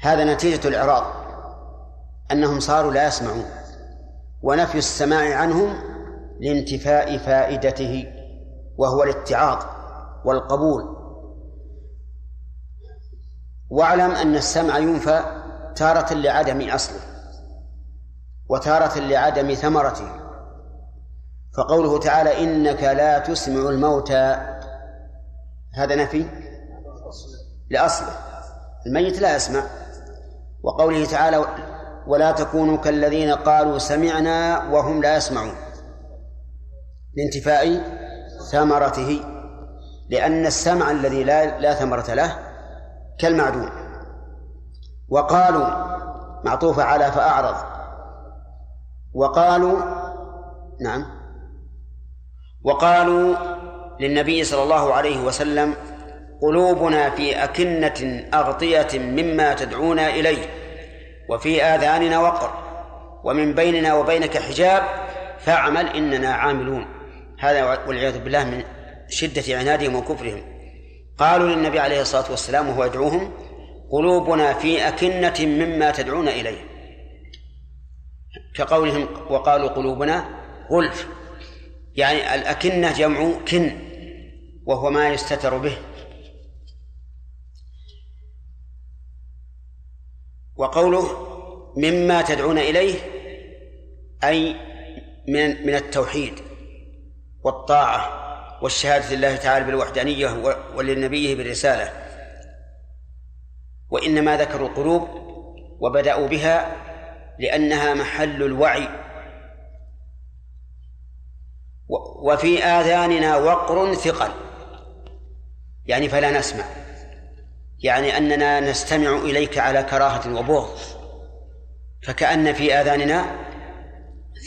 هذا نتيجة الإعراض أنهم صاروا لا يسمعون ونفي السماع عنهم لانتفاء فائدته وهو الاتعاظ والقبول. واعلم أن السمع ينفى تارة لعدم أصله وتارة لعدم ثمرته. فقوله تعالى إنك لا تسمع الموتى. هذا نفي لأصله. الميت لا يسمع. وقوله تعالى ولا تكونوا كالذين قالوا سمعنا وهم لا يسمعون. لانتفاء ثمرته لأن السمع الذي لا لا ثمرة له كالمعدوم. وقالوا معطوفة على فأعرض. وقالوا نعم. وقالوا للنبي صلى الله عليه وسلم قلوبنا في أكنة أغطية مما تدعونا إليه وفي آذاننا وقر ومن بيننا وبينك حجاب فاعمل إننا عاملون. هذا والعياذ بالله من شدة عنادهم وكفرهم. قالوا للنبي عليه الصلاة والسلام وهو يدعوهم قلوبنا في أكنة مما تدعون إليه. كقولهم وقالوا قلوبنا غلف يعني الأكنة جمع كن وهو ما يستتر به. وقوله مما تدعون إليه أي من من التوحيد والطاعة والشهادة لله تعالى بالوحدانية ولنبيه بالرسالة. وإنما ذكروا القلوب وبدأوا بها لأنها محل الوعي. وفي آذاننا وقر ثقل يعني فلا نسمع. يعني أننا نستمع إليك على كراهة وبغض. فكأن في آذاننا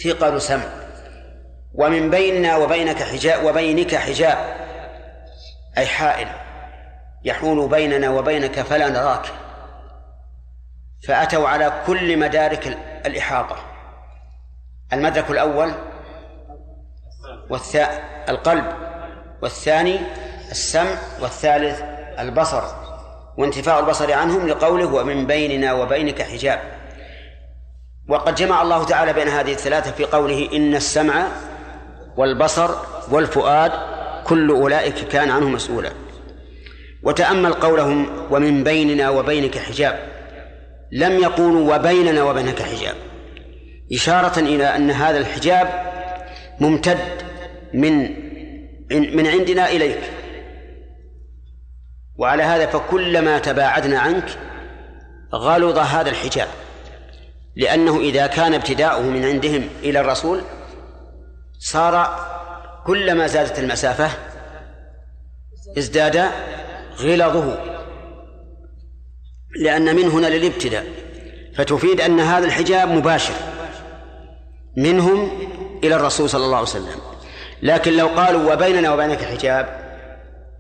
ثقل سمع. ومن بيننا وبينك حجاب وبينك حجاب. أي حائل يحول بيننا وبينك فلا نراك. فأتوا على كل مدارك الإحاطة. المدرك الأول والثاء القلب والثاني السمع والثالث البصر. وانتفاء البصر عنهم لقوله ومن بيننا وبينك حجاب. وقد جمع الله تعالى بين هذه الثلاثة في قوله إن السمع والبصر والفؤاد كل أولئك كان عنه مسؤولا. وتأمل قولهم ومن بيننا وبينك حجاب. لم يقولوا وبيننا وبينك حجاب. إشارة إلى أن هذا الحجاب ممتد من من عندنا إليك. وعلى هذا فكلما تباعدنا عنك غلظ هذا الحجاب لأنه إذا كان ابتداؤه من عندهم إلى الرسول صار كلما زادت المسافة ازداد غلظه لأن من هنا للابتداء. فتفيد أن هذا الحجاب مباشر منهم إلى الرسول صلى الله عليه وسلم. لكن لو قالوا وبيننا وبينك حجاب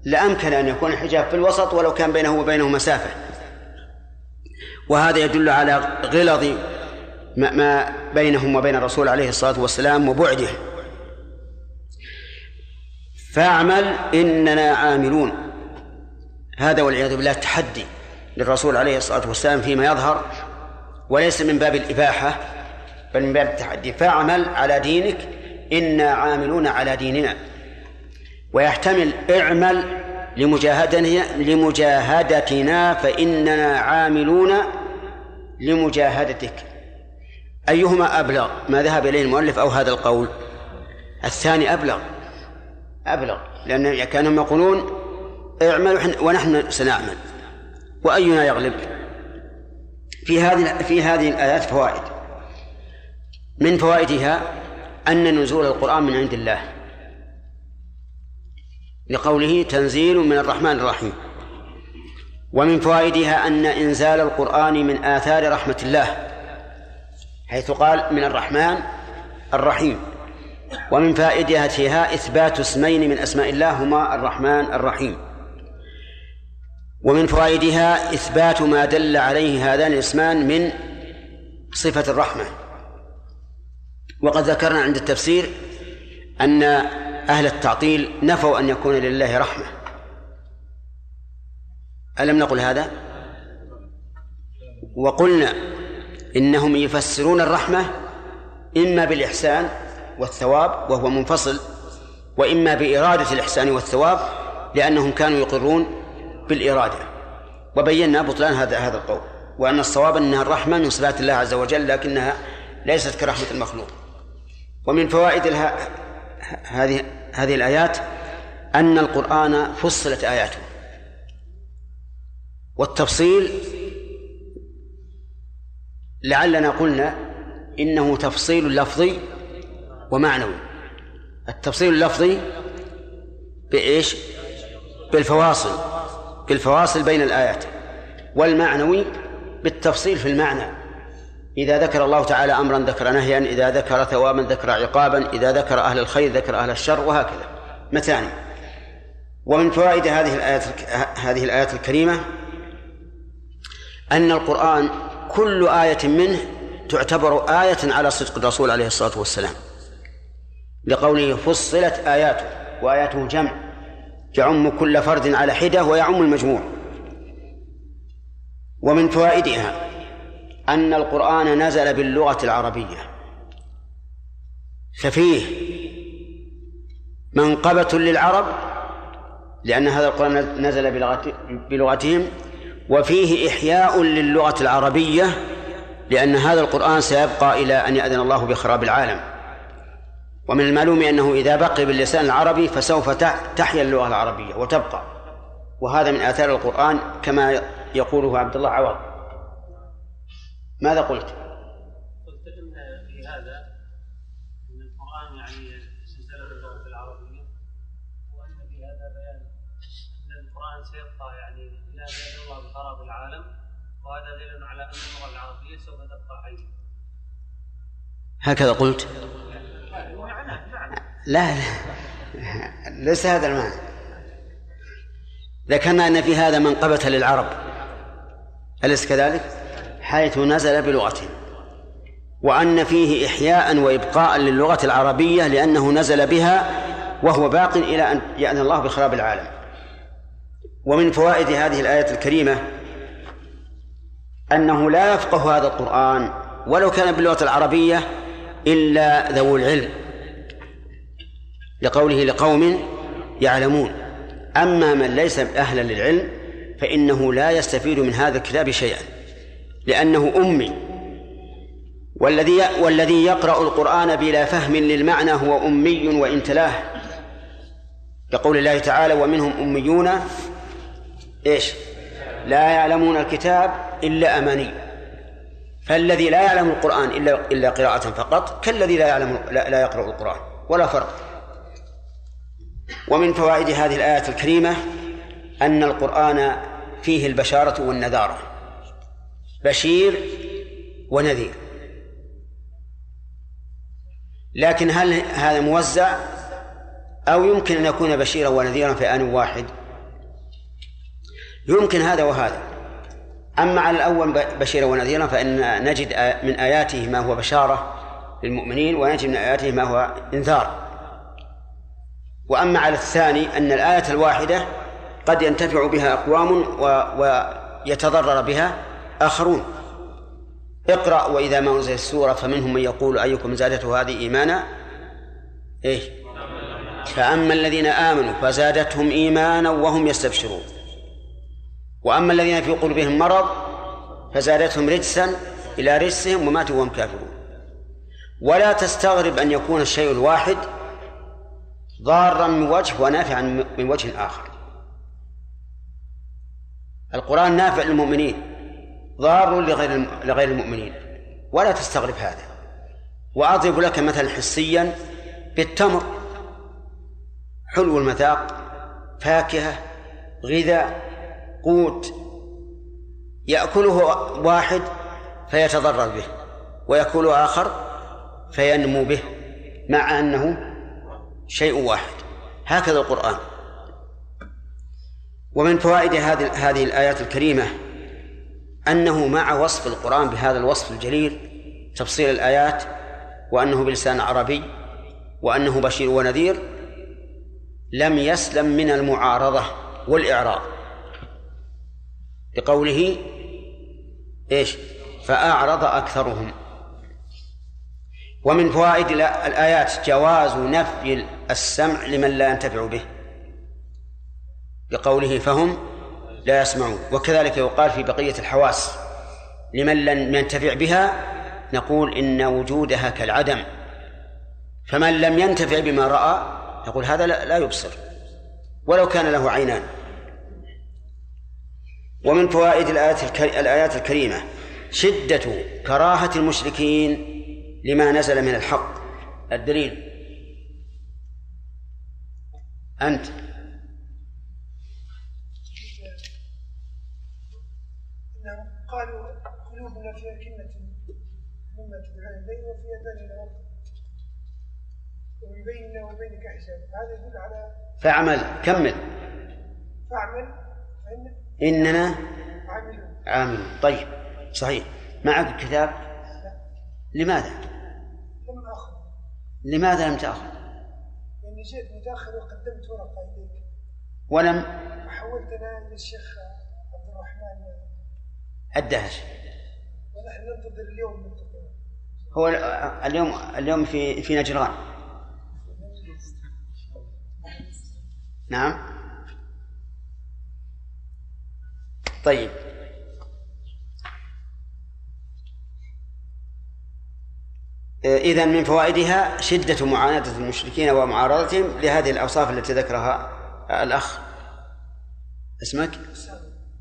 لأمكن أن يكون الحجاب في الوسط ولو كان بينه وبينه مسافة. وهذا يدل على غلظ ما بينهم وبين الرسول عليه الصلاة والسلام وبعده. فاعمل إننا عاملون. هذا والعياذ بالله تحدي للرسول عليه الصلاة والسلام فيما يظهر وليس من باب الإباحة بل من باب التحدي. فاعمل على دينك إنا عاملون على ديننا. ويحتمل اعمل لمجاهدتنا لمجاهدتنا فإننا عاملون لمجاهدتك. أيهما أبلغ؟ ما ذهب إليه المؤلف أو هذا القول؟ الثاني أبلغ. أبلغ لأن كانهم يقولون اعمل ونحن سنعمل. وأينا يغلب؟ في هذه في هذه الآيات فوائد. من فوائدها أن نزول القرآن من عند الله. لقوله تنزيل من الرحمن الرحيم. ومن فوائدها أن إنزال القرآن من آثار رحمة الله حيث قال من الرحمن الرحيم. ومن فائدتها إثبات اسمين من أسماء الله هما الرحمن الرحيم. ومن فوائدها إثبات ما دل عليه هذان الاسمان من صفة الرحمة. وقد ذكرنا عند التفسير أن أهل التعطيل نفوا أن يكون لله رحمة. ألم نقل هذا؟ وقلنا إنهم يفسرون الرحمة إما بالإحسان والثواب وهو منفصل وإما بإرادة الإحسان والثواب لأنهم كانوا يقرون بالإرادة. وبينا بطلان هذا هذا القول وأن الصواب أنها الرحمة من صفات الله عز وجل لكنها ليست كرحمة المخلوق. ومن فوائد هذه هذه الآيات أن القرآن فصلت آياته. والتفصيل لعلنا قلنا إنه تفصيل لفظي ومعنوي. التفصيل اللفظي بإيش؟ بالفواصل بالفواصل بين الآيات والمعنوي بالتفصيل في المعنى. إذا ذكر الله تعالى أمرا ذكر نهيا إذا ذكر ثوابا ذكر عقابا إذا ذكر أهل الخير ذكر أهل الشر وهكذا. مثاني ومن فوائد هذه الآيات هذه الآيات الكريمة أن القرآن كل آية منه تعتبر آية على صدق الرسول عليه الصلاة والسلام. لقوله فصلت آياته وآياته جمع. يعم كل فرد على حدة ويعم المجموع. ومن فوائدها أن القرآن نزل باللغة العربية. ففيه منقبة للعرب لأن هذا القرآن نزل بلغت- بلغتهم وفيه إحياء للغة العربية لأن هذا القرآن سيبقى إلى أن يأذن الله بخراب العالم. ومن المعلوم أنه إذا بقي باللسان العربي فسوف تح- تحيا اللغة العربية وتبقى. وهذا من آثار القرآن كما يقوله عبد الله عوض. ماذا قلت؟ قلت إن في هذا إن القرآن يعني نزل باللغة العربية وأن في هذا بيان أن القرآن سيبقى يعني إلى ان الله بخراب العالم وهذا دليل على أن اللغة العربية سوف تبقى حية. هكذا قلت لا لا ليس هذا المعنى ذكرنا أن في هذا منقبة للعرب أليس كذلك؟ حيث نزل بلغتهم وأن فيه إحياء وإبقاء للغة العربية لأنه نزل بها وهو باق إلى أن يأذن الله بخراب العالم. ومن فوائد هذه الآية الكريمة أنه لا يفقه هذا القرآن ولو كان باللغة العربية إلا ذو العلم لقوله لقوم يعلمون. أما من ليس أهلا للعلم فإنه لا يستفيد من هذا الكتاب شيئا. لأنه أمي. والذي والذي يقرأ القرآن بلا فهم للمعنى هو أمي وإن تلاه لقول الله تعالى ومنهم أميون إيش؟ لا يعلمون الكتاب إلا أماني. فالذي لا يعلم القرآن إلا إلا قراءة فقط كالذي لا يعلم لا, لا يقرأ القرآن ولا فرق. ومن فوائد هذه الآية الكريمة أن القرآن فيه البشارة والنذارة. بشير ونذير. لكن هل هذا موزع؟ أو يمكن أن يكون بشيرا ونذيرا في آن واحد؟ يمكن هذا وهذا. أما على الأول بشيرا ونذيرا فإن نجد من آياته ما هو بشارة للمؤمنين ونجد من آياته ما هو إنذار. وأما على الثاني أن الآية الواحدة قد ينتفع بها أقوام. ويتضرر بها آخرون. اقرأ وإذا ما أنزلت السورة فمنهم من يقول أيكم زادته هذه إيمانا؟ إيه. فأما الذين آمنوا فزادتهم إيمانا وهم يستبشرون. وأما الذين في قلوبهم مرض فزادتهم رجسا إلى رجسهم وماتوا وهم كافرون. ولا تستغرب أن يكون الشيء الواحد ضارا من وجه ونافعا من وجه آخر. القرآن نافع للمؤمنين. ضار لغير لغير المؤمنين. ولا تستغرب هذا. وأضرب لك مثلا حسيا بالتمر. حلو المذاق فاكهة غذاء قوت. يأكله واحد فيتضرر به ويأكله آخر فينمو به مع أنه شيء واحد. هكذا القرآن. ومن فوائد هذه هذه الآيات الكريمة أنه مع وصف القرآن بهذا الوصف الجليل تفصيل الآيات وأنه بلسان عربي وأنه بشير ونذير لم يسلم من المعارضة والإعراض. لقوله إيش؟ فأعرض أكثرهم. ومن فوائد الآيات جواز نفي السمع لمن لا ينتفع به. بقوله فهم لا يسمعون. وكذلك يقال في بقية الحواس لمن لم ينتفع بها نقول إن وجودها كالعدم. فمن لم ينتفع بما رأى نقول هذا لا يبصر. ولو كان له عينان. ومن فوائد الآيات الآيات الكريمة شدة كراهة المشركين لما نزل من الحق. الدليل. أنت إنهم قالوا قلوبنا في أكنة مما تدعون إليه وفي أذاننا وقت ومن بيننا وبينك حجاب هذا يدل على فاعمل كمل. فاعمل. فإن إننا عاملون. عاملون. طيب صحيح. معك الكتاب لماذا؟ لم أخذ. لماذا لم تأخذ؟ لأني جئت متأخر وقدمت ورقة إليك ولم؟ وحولت أنا إلى الشيخ عبد الرحمن. الدهش. ونحن ننتظر اليوم. ننتظر هو اليوم اليوم في في نجران. نعم. طيب. إذا من فوائدها شدة معاندة المشركين ومعارضتهم لهذه الأوصاف التي ذكرها الأخ. اسمك؟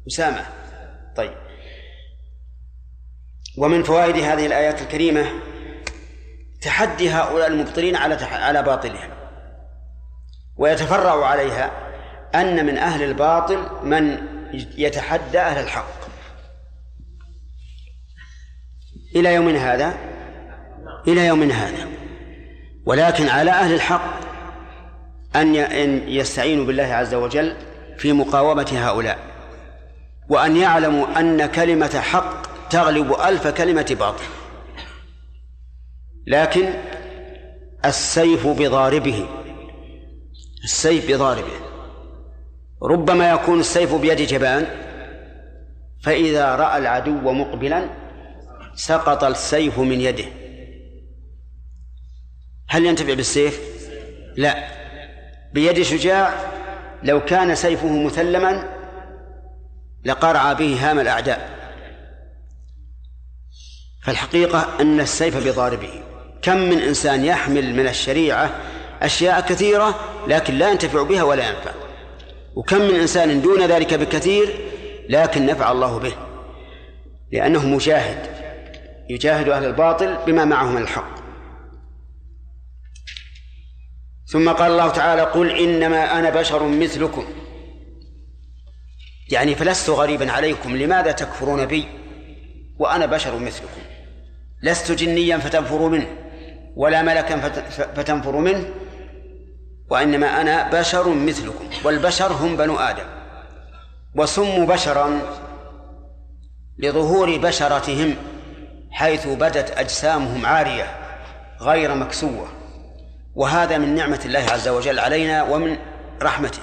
أسامة. طيب. ومن فوائد هذه الآيات الكريمة تحدي هؤلاء المبطلين على على باطلهم. ويتفرع عليها أن من أهل الباطل من يتحدى أهل الحق. إلى يومنا هذا؟ إلى يومنا هذا. ولكن على أهل الحق أن يستعينوا بالله عز وجل في مقاومة هؤلاء وأن يعلموا أن كلمة حق تغلب ألف كلمة باطل. لكن السيف بضاربه. السيف بضاربه ربما يكون السيف بيد جبان فإذا رأى العدو مقبلا سقط السيف من يده. هل ينتفع بالسيف؟ لا. بيد شجاع لو كان سيفه مثلما لقرع به هام الأعداء. فالحقيقة أن السيف بضاربه كم من إنسان يحمل من الشريعة أشياء كثيرة لكن لا ينتفع بها ولا ينفع. وكم من إنسان دون ذلك بكثير لكن نفع الله به. لأنه مجاهد يجاهد أهل الباطل بما معه من الحق. ثم قال الله تعالى قل إنما أنا بشر مثلكم. يعني فلست غريبا عليكم لماذا تكفرون بي وأنا بشر مثلكم؟ لست جنيا فتنفروا منه ولا ملكا فتنفروا منه وإنما أنا بشر مثلكم والبشر هم بنو آدم. وسموا بشرا لظهور بشرتهم حيث بدت أجسامهم عارية غير مكسوة. وهذا من نعمة الله عز وجل علينا ومن رحمته.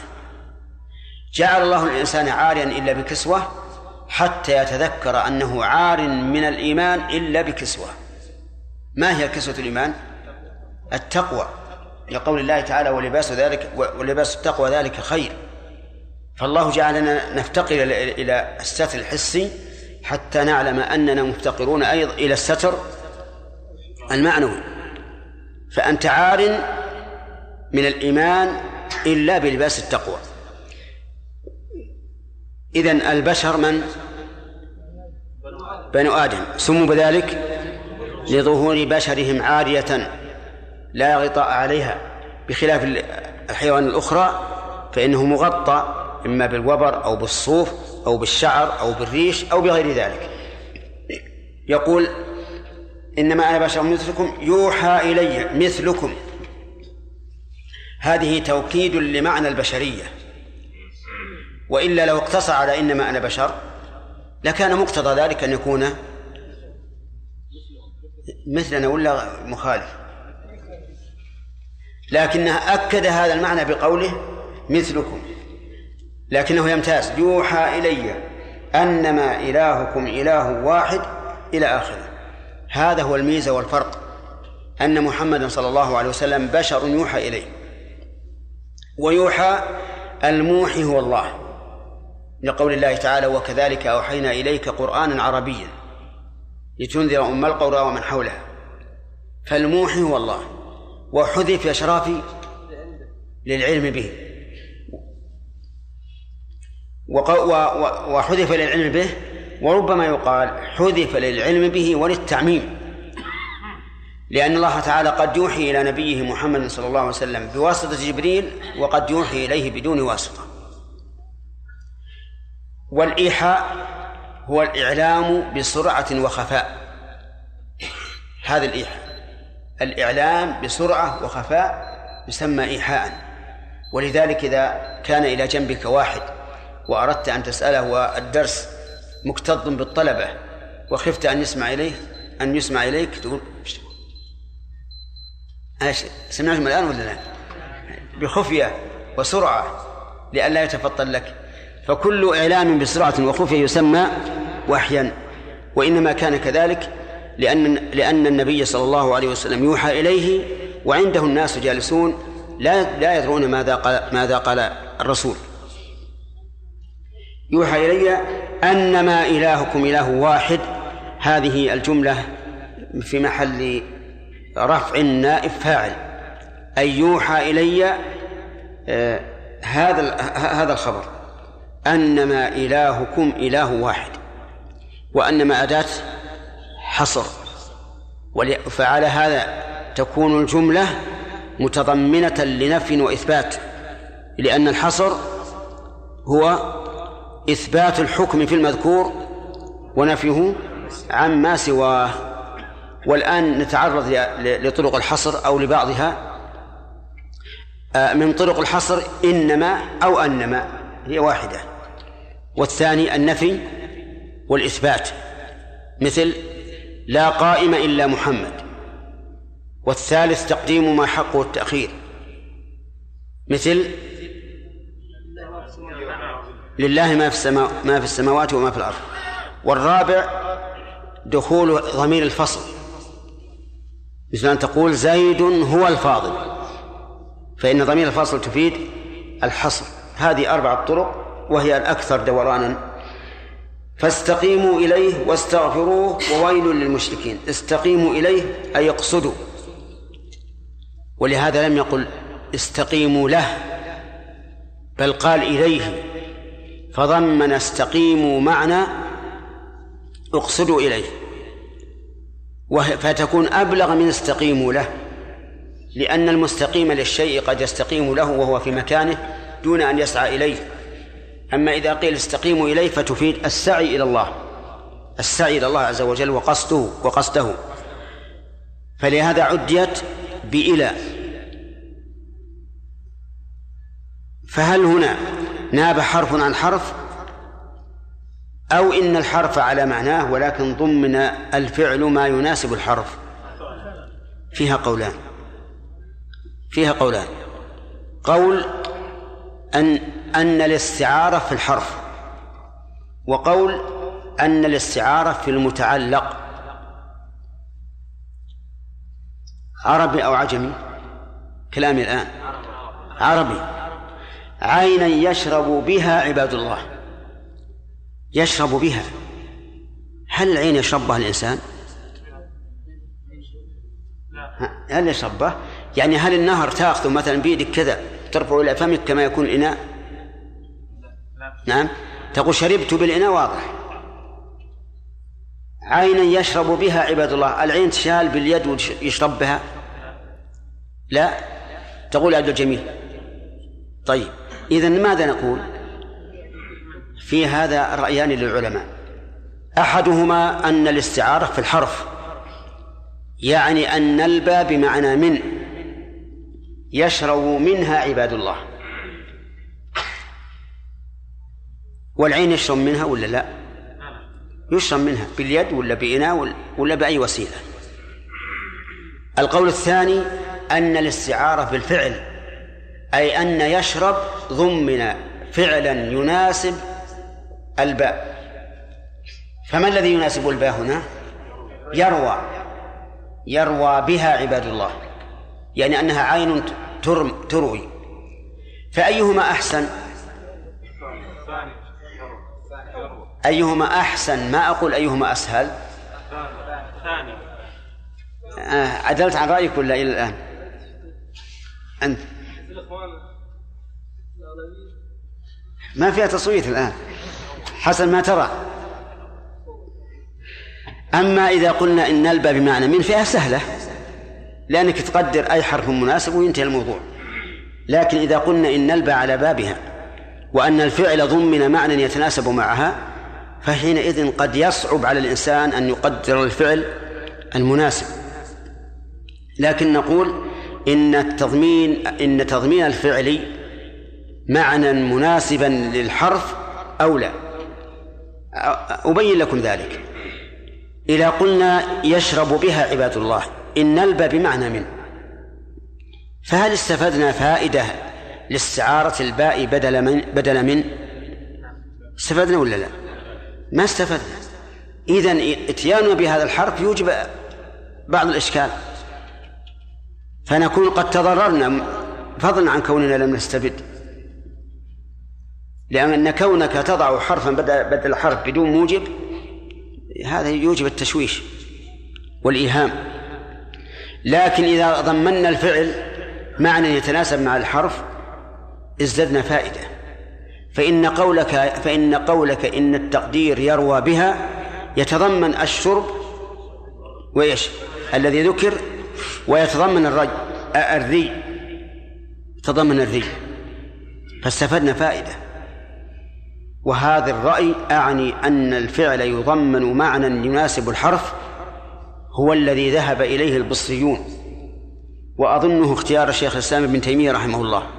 جعل الله الإنسان عاريا إلا بكسوة حتى يتذكر أنه عار من الإيمان إلا بكسوة. ما هي كسوة الإيمان؟ التقوى. لقول الله تعالى ولباس ذلك ولباس التقوى ذلك خير. فالله جعلنا نفتقر إلى الستر الحسي حتى نعلم أننا مفتقرون أيضا إلى الستر المعنوي. فأنت عار من الإيمان إلا بلباس التقوى. إذن البشر من؟ بنو آدم. سموا بذلك لظهور بشرهم عارية. لا غطاء عليها بخلاف الحيوان الأخرى فإنه مغطى إما بالوبر أو بالصوف أو بالشعر أو بالريش أو بغير ذلك. يقول إنما أنا بشر مثلكم يوحى إلي مثلكم. هذه توكيد لمعنى البشرية. وإلا لو اقتصر على إنما أنا بشر لكان مقتضى ذلك أن يكون مثلنا ولا مخالف. لكنه أكد هذا المعنى بقوله مثلكم لكنه يمتاز يوحى إلي أنما إلهكم إله واحد إلى آخره. هذا هو الميزة والفرق أن محمدا صلى الله عليه وسلم بشر يوحى إليه ويوحى الموحي هو الله. لقول الله تعالى وكذلك أوحينا إليك قرآنا عربيا لتنذر أم القرى ومن حولها فالموحي هو الله. وحذف يا شرافي للعلم به. وحذف للعلم به وربما يقال حذف للعلم به وللتعميم. لأن الله تعالى قد يوحي إلى نبيه محمد صلى الله عليه وسلم بواسطة جبريل وقد يوحي إليه بدون واسطة. والإيحاء هو الإعلام بسرعة وخفاء. هذا الإيحاء. الإعلام بسرعة وخفاء يسمى إيحاء. ولذلك إذا كان إلى جنبك واحد وأردت أن تسأله والدرس مكتظ بالطلبة وخفت أن يسمع إليه أن يسمع إليك تقول إيش سمعتم الآن ولا لا؟ بخفية وسرعة لئلا يتفطن لك. فكل إعلام بسرعة وخفية يسمى وحيا وإنما كان كذلك لأن لأن النبي صلى الله عليه وسلم يوحى إليه وعنده الناس جالسون لا لا يدرون ماذا قال ماذا قال الرسول. يوحى إلي أنما إلهكم إله واحد. هذه الجملة في محل رفع نائب فاعل. أي يوحى إلي آه، هذا هذا الخبر. أنما إلهكم إله واحد. وأنما أداة حصر. فعلى هذا تكون الجملة متضمنة لنفي وإثبات لأن الحصر هو إثبات الحكم في المذكور ونفيه عما سواه. والآن نتعرض لطرق الحصر أو لبعضها. آه، من طرق الحصر إنما أو أنما هي واحدة. والثاني النفي والإثبات مثل لا قائم إلا محمد. والثالث تقديم ما حقه التأخير. مثل لله ما في السماء ما في السماوات وما في الأرض. والرابع دخول ضمير الفصل. مثل أن تقول زيد هو الفاضل. فإن ضمير الفصل تفيد الحصر. هذه أربعة طرق وهي الأكثر دورانا فاستقيموا إليه واستغفروه وويل للمشركين. استقيموا إليه أي اقصدوا. ولهذا لم يقل استقيموا له بل قال إليه. فضمن استقيموا معنى اقصدوا إليه. فتكون أبلغ من استقيموا له لأن المستقيم للشيء قد يستقيم له وهو في مكانه دون أن يسعى إليه. أما إذا قيل استقيموا إليه فتفيد السعي إلى الله السعي إلى الله عز وجل وقصده وقصده. فلهذا عديت بإلى. فهل هنا ناب حرف عن حرف؟ أو إن الحرف على معناه ولكن ضمن الفعل ما يناسب الحرف. فيها قولان. فيها قولان. قول أن أن الاستعارة في الحرف وقول أن الاستعارة في المتعلق عربي أو عجمي كلامي الآن عربي عينا يشرب بها عباد الله يشرب بها هل العين يشرب بها الإنسان؟ هل يشرب به؟ يعني هل النهر تاخذه مثلا بيدك كذا ترفعه إلى فمك كما يكون الإناء؟ نعم؟ تقول شربت بالإناء واضح. عينا يشرب بها عباد الله. العين تشال باليد ويشرب بها؟ لا. تقول عبد الجميل. طيب. إذا ماذا نقول؟ في هذا رأيان للعلماء. أحدهما أن الاستعارة في الحرف. يعني أن نلبى بمعنى من. يشرب منها عباد الله. والعين يشرب منها ولا لا؟ يشرب منها باليد ولا بإناء ولا بأي وسيلة. القول الثاني أن الاستعارة بالفعل أي أن يشرب ضمن فعلا يناسب الباء. فما الذي يناسب الباء هنا؟ يروى. يروى بها عباد الله. يعني أنها عين ترم تروي. فأيهما أحسن؟ أيهما أحسن؟ ما أقول أيهما أسهل. آه عدلت عن رأيك ولا إلى الآن؟ أنت. ما فيها تصويت الآن. حسن ما ترى. أما إذا قلنا إن نلبى بمعنى من فيها سهلة لأنك تقدر أي حرف مناسب وينتهي الموضوع. لكن إذا قلنا إن نلبى على بابها وأن الفعل ضمن معنى يتناسب معها فحينئذ قد يصعب على الإنسان أن يقدر الفعل المناسب. لكن نقول إن التضمين إن تضمين الفعل معنى مناسبا للحرف أولى أبين لكم ذلك. إذا قلنا يشرب بها عباد الله إن نلبى بمعنى من. فهل استفدنا فائدة لاستعارة الباء بدل من بدل من؟ استفدنا ولا لا؟ ما استفدنا. إذا إتياننا بهذا الحرف يوجب بعض الإشكال. فنكون قد تضررنا. فضلا عن كوننا لم نستفد. لأن كونك تضع حرفا بدل حرف بدون موجب هذا يوجب التشويش والإيهام لكن إذا ضمنا الفعل معنى يتناسب مع الحرف ازددنا فائدة. فإن قولك فإن قولك إن التقدير يروى بها يتضمن الشرب وإيش الذي ذكر ويتضمن الري الري تضمن الري. فاستفدنا فائدة. وهذا الرأي أعني أن الفعل يضمن معنى يناسب الحرف هو الذي ذهب إليه البصريون وأظنه اختيار الشيخ الإسلام ابن تيمية رحمه الله.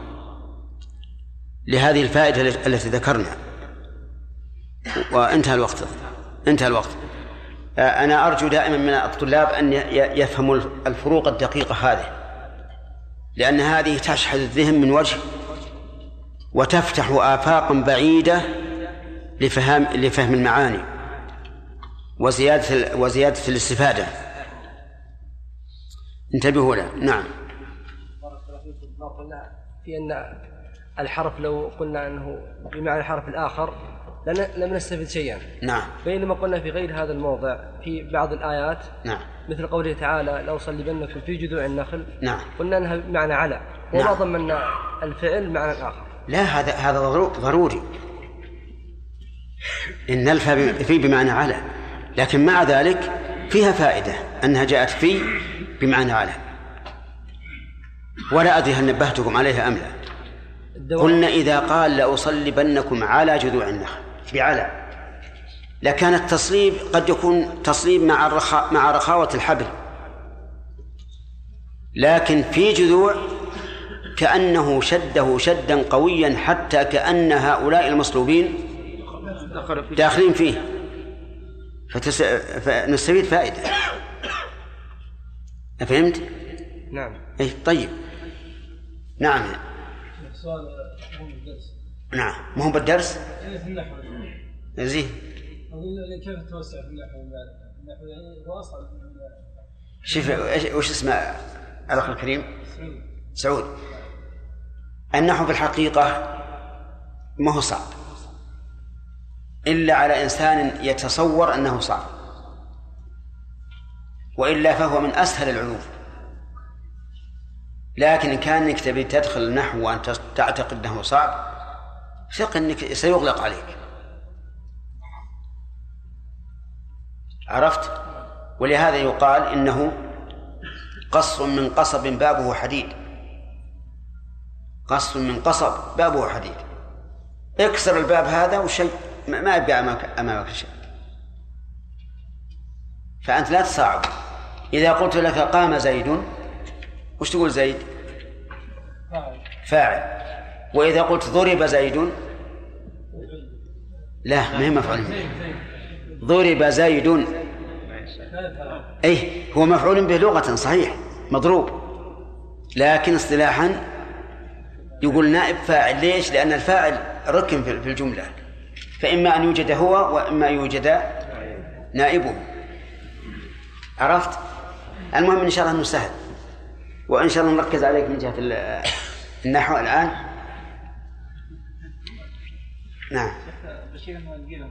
لهذه الفائدة التي ذكرنا. وانتهى الوقت. انتهى الوقت. أنا أرجو دائما من الطلاب أن يفهموا الفروق الدقيقة هذه. لأن هذه تشحذ الذهن من وجه وتفتح آفاقا بعيدة لفهم لفهم المعاني وزيادة وزيادة الاستفادة. انتبهوا له. نعم. قلنا في أن الحرف لو قلنا أنه بمعنى الحرف الآخر لم نستفد شيئا. نعم. بينما قلنا في غير هذا الموضع في بعض الآيات نعم. مثل قوله تعالى لو صلبنكم في جذوع النخل نعم. قلنا أنها بمعنى على وما نعم. ضمنا الفعل معنى آخر لا هذا هذا ضروري. إن الفا في بمعنى على لكن مع ذلك فيها فائدة أنها جاءت في بمعنى على. ولا أدري هل نبهتكم عليها أم لا. قلنا إذا قال لأصلبنكم على جذوع النخل بعلى. لكان التصليب قد يكون تصليب مع الرخاء مع رخاوة الحبل. لكن في جذوع كأنه شده شدا قويا حتى كأن هؤلاء المصلوبين داخلين فيه. فتس... فنستفيد فائدة. أفهمت؟ نعم. أي طيب. نعم. نعم ما هو بالدرس؟ في النحو. زين. كيف التوسع في النحو النحو يعني هو أصعب من شوف وش اسمه الأخ الكريم؟ سعود. سعود. النحو في الحقيقة ما هو صعب. إلا على إنسان يتصور أنه صعب. وإلا فهو من أسهل العلوم. لكن إن كانك تبي تدخل النحو وأنت تعتقد أنه صعب ثق أنك سيغلق عليك. عرفت؟ ولهذا يقال إنه قص من قصب بابه حديد. قص من قصب بابه حديد. اكسر الباب هذا وشيء ما يبقى أمامك, أمامك شيء. فأنت لا تصعب إذا قلت لك قام زيد وش تقول زيد؟ فاعل. وإذا قلت ضرب زيد؟ لا ما هي مفعول. ضرب زيد. أي هو مفعول به لغة صحيح مضروب. لكن اصطلاحا يقول نائب فاعل. ليش؟ لأن الفاعل ركن في الجملة. فإما أن يوجد هو وإما أن يوجد نائبه. عرفت؟ المهم إن شاء الله أنه سهل. وإن شاء الله نركز عليك من جهة النحو الآن. نعم. بشير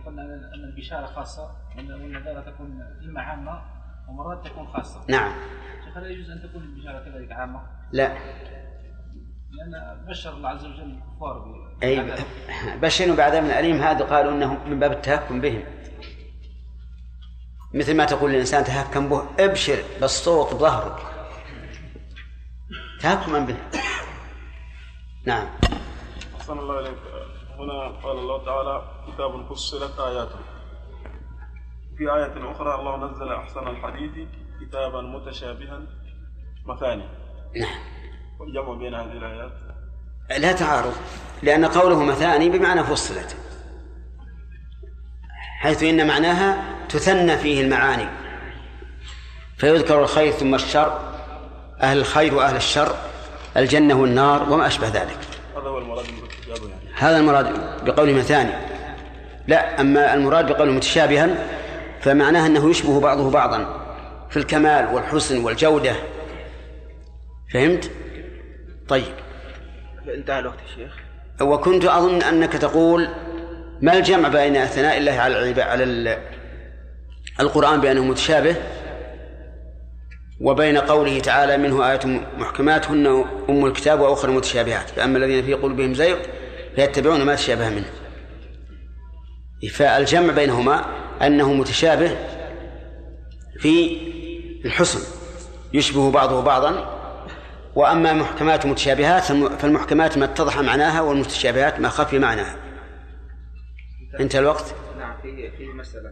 قلنا أن البشارة خاصة وأن النذارة تكون إما عامة ومرات تكون خاصة. نعم. شيخ هل يجوز أن تكون البشارة كذلك عامة؟ لا. لأن بشر الله عز وجل الكفار أي بشروا بعذاب أليم هذا قالوا أنه من باب التهكم بهم. مثل ما تقول الإنسان تهكم به ابشر بالصوت بظهرك. تهكما به نعم. أحسن الله إليك. هنا قال الله تعالى كتاب فصلت آياته. في آية أخرى الله نزل أحسن الحديث كتابا متشابها مثاني. نعم. والجمع بين هذه الآيات. لا تعارض لأن قوله مثاني بمعنى فصلت. حيث إن معناها تثنى فيه المعاني. فيذكر الخير ثم الشر. أهل الخير وأهل الشر الجنة والنار وما أشبه ذلك. هذا هو المراد يعني. هذا المراد بقوله مثاني. لا أما المراد بقوله متشابها فمعناه أنه يشبه بعضه بعضا في الكمال والحسن والجودة. فهمت؟ طيب. انتهى الوقت يا شيخ. وكنت أظن أنك تقول ما الجمع بين ثناء الله على على ال- القرآن بأنه متشابه؟ وبين قوله تعالى منه آيات محكمات هن أم الكتاب وأخرى متشابهات فأما الذين في قلوبهم زيغ فيتبعون ما تشابه منه. فالجمع بينهما أنه متشابه في الحسن يشبه بعضه بعضا. وأما محكمات متشابهات فالم- فالمحكمات ما اتضح معناها والمتشابهات ما خفي معناها. انتهى الوقت؟ نعم في في مسألة.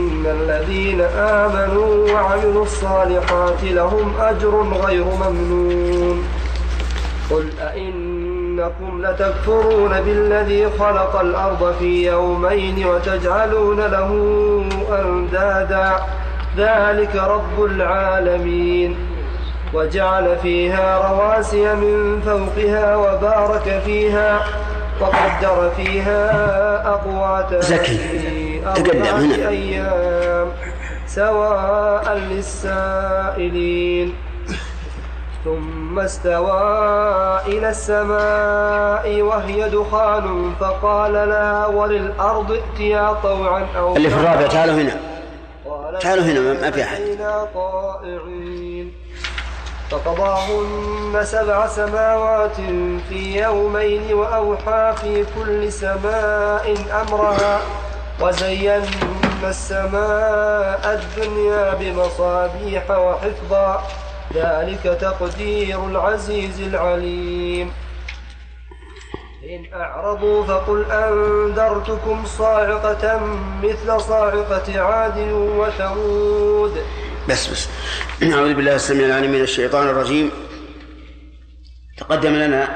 الذين آمنوا وعملوا الصالحات لهم أجر غير ممنون. قل أئنكم لتكفرون بالذي خلق الأرض في يومين وتجعلون له أندادا. ذلك رب العالمين. وجعل فيها رواسي من فوقها وبارك فيها وقدر فيها أقواتها زكي. تقدم أربعة هنا. أيام سواء للسائلين. ثم استوى إلى السماء وهي دخان فقال لها وللأرض ائتيا طوعا أو اللي في الرابع. تعالوا هنا. تعالوا هنا ما- في أحد. فقضاهن سبع سماوات في يومين وأوحى في كل سماء أمرها. وزينا السماء الدنيا بمصابيح وحفظا. ذلك تقدير العزيز العليم. إن أعرضوا فقل أنذرتكم صاعقة مثل صاعقة عاد وثمود. بس بس. أعوذ بالله السميع العليم من الشيطان الرجيم. تقدم لنا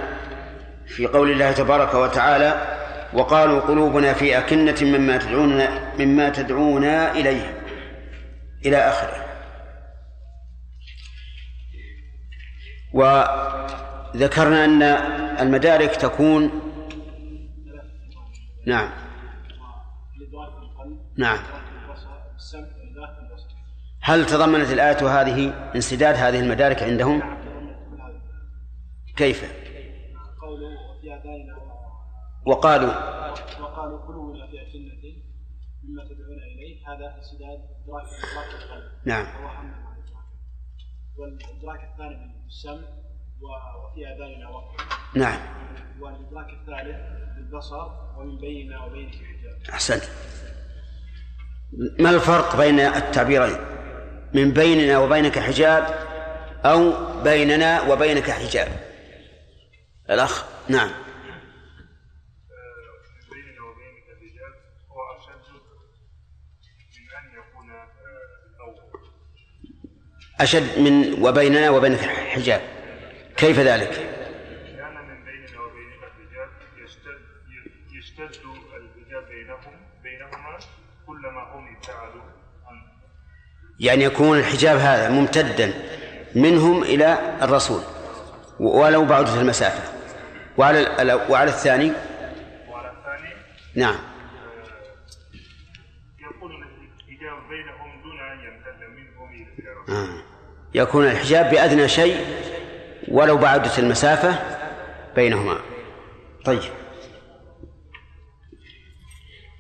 في قول الله تبارك وتعالى وقالوا قلوبنا في أكنة مما تدعوننا مما تدعونا إليه إلى آخره وذكرنا أن المدارك تكون نعم نعم هل تضمنت الآية هذه انسداد هذه المدارك عندهم؟ كيف؟ وقالوا وقالوا قلوبنا في أكنة مما تدعون إليه. هذا انسداد إدراك إدراك القلب نعم. وهو من الإدراك. والإدراك الثاني من السمع وفي آذاننا وقت نعم. والإدراك الثالث بالبصر ومن بيننا وبينك حجاب. أحسنت. ما الفرق بين التعبيرين من بيننا وبينك حجاب أو بيننا وبينك حجاب؟ الأخ نعم بيننا وبينك الرجال هو أشد من أن يكون الأول أشد من وبيننا وبينك حجاب. كيف ذلك؟ لأن من بيننا وبينك يشتد يشتد الحجاب بينهم بينهما كلما هم ابتعدوا عن يعني يكون الحجاب هذا ممتدا منهم إلى الرسول ولو بعدت المسافة. وعلى وعلى الثاني؟ وعلى الثاني؟ نعم. يكون الحجاب بينهم دون أن يمتد منهم إلى الرسول آه. يكون الحجاب بأدنى شيء ولو بعدت المسافة بينهما. طيب.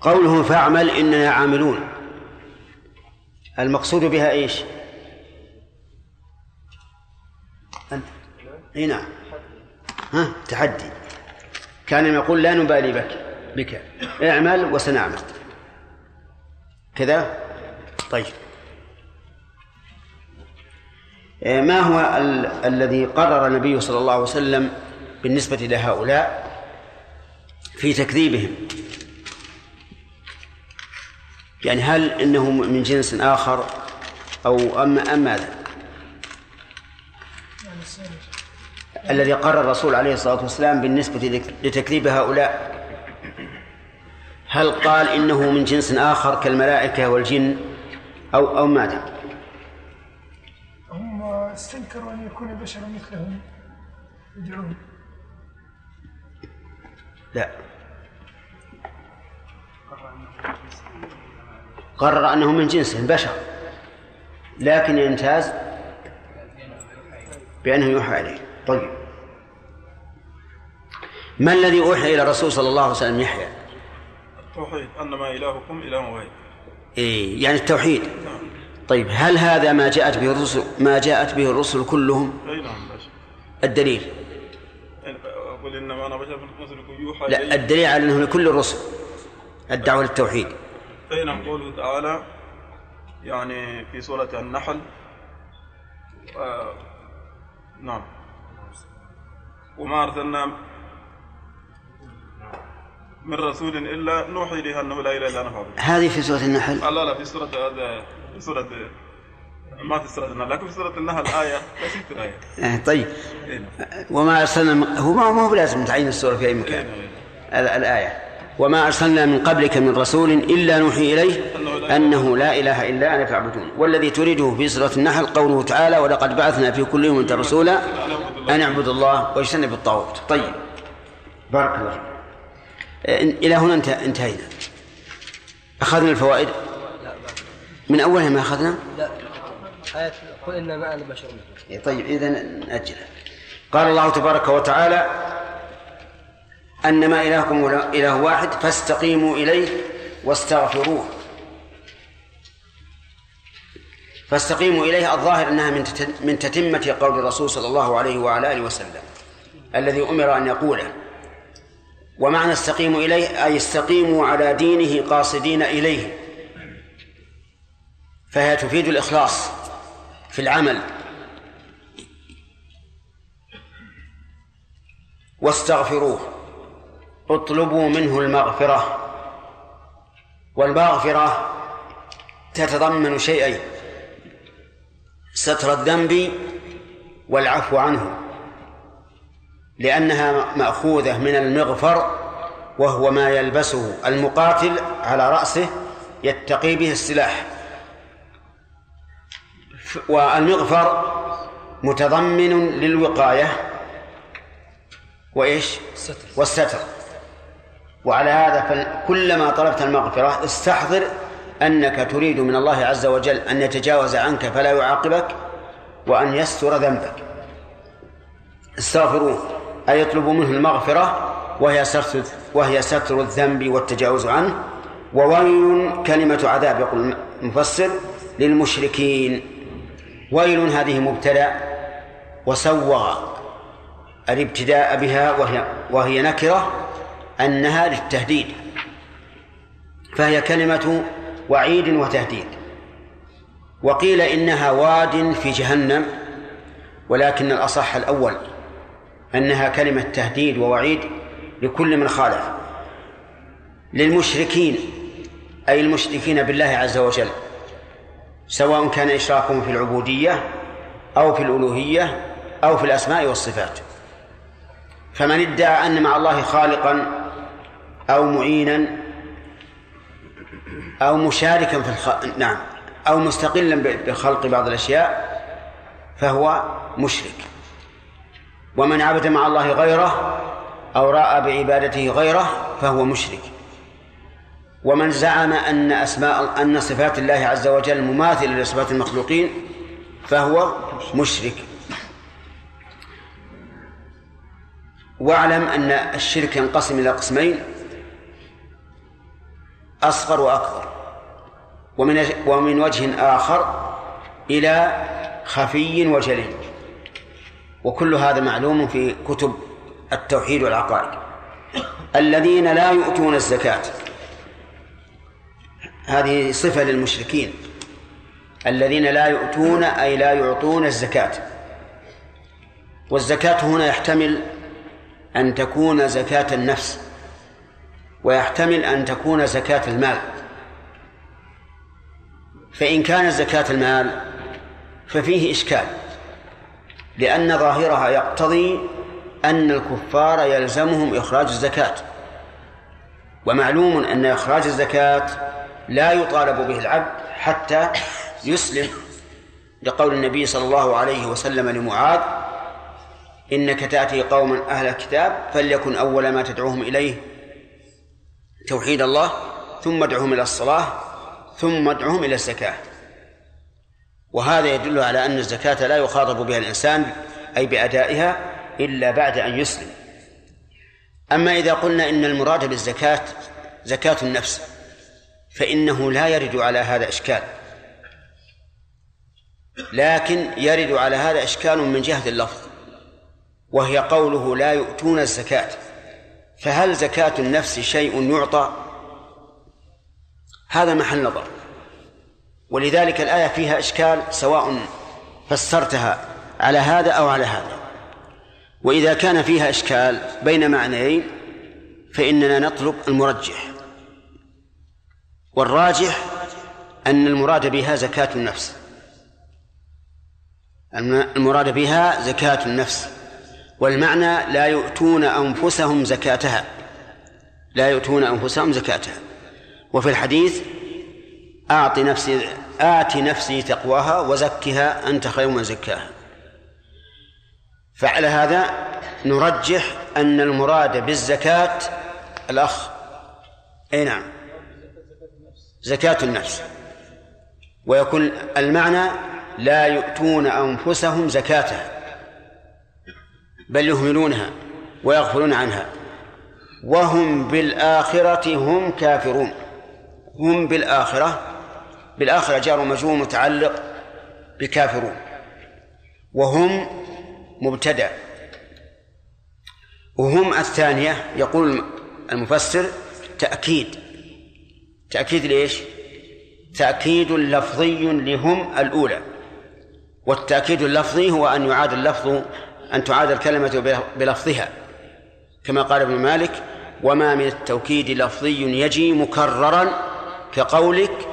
قوله فاعمل إننا عاملون. المقصود بها إيش؟ أنت. إي نعم. ها؟ تحدي. كان يقول لا نبالي بك. بك. اعمل وسنعمل. كذا؟ طيب. ما هو ال- الذي قرر النبي صلى الله عليه وسلم بالنسبة لهؤلاء في تكذيبهم يعني هل انه من جنس آخر أو ام أم ماذا؟ الذي قرر الرسول عليه الصلاة والسلام بالنسبة لتكذيب هؤلاء هل قال إنه من جنس آخر كالملائكة والجن أو أو ماذا؟ استنكروا أن يكون بشرا مثلهم. يدعون لا. قرر أنه من جنسهم بشر. لكن يمتاز بأنه يوحى إليه. طيب. ما الذي أوحي إلى الرسول صلى الله عليه وسلم يحيى؟ التوحيد أنما إلهكم إله واحد. إيه يعني التوحيد. طيب هل هذا ما جاءت به الرسل ما جاءت به الرسل كلهم؟ أي نعم الدليل. قل إنما أنا بشر مثلكم يوحى لا الدليل على أنه لكل الرسل الدعوة للتوحيد أي نعم قوله تعالى يعني في سورة النحل آه نعم. وما أرسلنا من رسول إلا نوحي إليه أنه لا إلا أنا فاعبدون هذه في سورة النحل؟ لا لا في سورة هذا سورة ما في سورة النحل لكن في سورة النحل آية نسيت الآية آه طيب. إيه. وما أرسلنا من... هو ما هو لازم تعيين السورة في أي مكان. ال- الآية. وما أرسلنا من قبلك من رسول إلا نوحي إليه أنه لا إله إلا أنا فاعبدون. والذي تريده في سورة النحل قوله تعالى ولقد بعثنا في كل أمة رسولا أن اعبدوا الله واجتنب الطاغوت. طيب. بارك الله إلى هنا انت- انتهينا. أخذنا الفوائد. من أولها ما أخذنا؟ لا. آية قل إنما أنا بشر مثلكم. إيه، طيب إذا نأجله. قال الله تبارك وتعالى أنما إلهكم إله واحد فاستقيموا إليه واستغفروه. فاستقيموا إليه الظاهر أنها من تت- من تتمة قول الرسول صلى الله عليه وعلى آله وسلم الذي أمر أن يقوله. ومعنى استقيموا إليه أي استقيموا على دينه قاصدين إليه. فهي تفيد الإخلاص في العمل. واستغفروه اطلبوا منه المغفرة. والمغفرة تتضمن شيئين ستر الذنب والعفو عنه لأنها مأخوذة من المغفر وهو ما يلبسه المقاتل على رأسه يتقي به السلاح. والمغفر متضمن للوقاية وإيش؟ والستر. وعلى هذا فكلما طلبت المغفرة استحضر أنك تريد من الله عز وجل أن يتجاوز عنك فلا يعاقبك وأن يستر ذنبك. استغفروه. أي يطلبوا منه المغفرة وهي ستر وهي ستر الذنب والتجاوز عنه. وويل كلمة عذاب يقول المفسر للمشركين. ويل هذه مبتدأ وسوغ الابتداء بها وهي وهي نكرة أنها للتهديد. فهي كلمة وعيد وتهديد. وقيل إنها واد في جهنم ولكن الأصح الأول أنها كلمة تهديد ووعيد لكل من خالف للمشركين أي المشركين بالله عز وجل. سواء كان إشراكهم في العبودية أو في الألوهية أو في الأسماء والصفات. فمن ادعى أن مع الله خالقا أو معينا أو مشاركا في الخ... نعم أو مستقلا بخلق بعض الأشياء فهو مشرك. ومن عبد مع الله غيره أو رأى بعبادته غيره فهو مشرك. ومن زعم أن أسماء أن صفات الله عز وجل مماثلة لصفات المخلوقين فهو مشرك. واعلم أن الشرك ينقسم إلى قسمين أصغر وأكبر ومن ومن وجه آخر إلى خفي وجلي. وكل هذا معلوم في كتب التوحيد والعقائد. الذين لا يؤتون الزكاة هذه صفة للمشركين الذين لا يؤتون أي لا يعطون الزكاة. والزكاة هنا يحتمل أن تكون زكاة النفس ويحتمل أن تكون زكاة المال. فإن كانت زكاة المال ففيه إشكال لأن ظاهرها يقتضي أن الكفار يلزمهم إخراج الزكاة. ومعلوم أن إخراج الزكاة لا يطالب به العبد حتى يسلم لقول النبي صلى الله عليه وسلم لمعاذ إنك تأتي قوما أهل الكتاب فليكن أول ما تدعوهم إليه توحيد الله ثم ادعوهم إلى الصلاة ثم ادعوهم إلى الزكاة. وهذا يدل على أن الزكاة لا يخاطب بها الإنسان أي بأدائها إلا بعد أن يسلم. أما إذا قلنا إن المراد بالزكاة زكاة النفس فإنه لا يرد على هذا إشكال. لكن يرد على هذا إشكال من جهة اللفظ وهي قوله لا يؤتون الزكاة. فهل زكاة النفس شيء يعطى؟ هذا محل نظر. ولذلك الآية فيها إشكال سواء فسرتها على هذا أو على هذا. وإذا كان فيها إشكال بين معنيين فإننا نطلب المرجح. والراجح أن المراد بها زكاة النفس. المراد بها زكاة النفس. والمعنى لا يؤتون أنفسهم زكاتها. لا يؤتون أنفسهم زكاتها. وفي الحديث أعط نفسي آت نفسي تقواها وزكها أنت خير من زكاها. فعلى هذا نرجح أن المراد بالزكاة الأخ. أي نعم. زكاة النفس. ويكون المعنى لا يؤتون أنفسهم زكاتها بل يهملونها ويغفلون عنها. وهم بالآخرة هم كافرون. هم بالآخرة بالآخرة جار مجرور متعلق بكافرون. وهم مبتدأ وهم الثانية يقول المفسر تأكيد. تأكيد ليش؟ تأكيد لفظي لهم الأولى. والتأكيد اللفظي هو أن يعاد اللفظ أن تعاد الكلمة بلفظها. كما قال ابن مالك وما من التوكيد لفظي يجي مكررا كقولك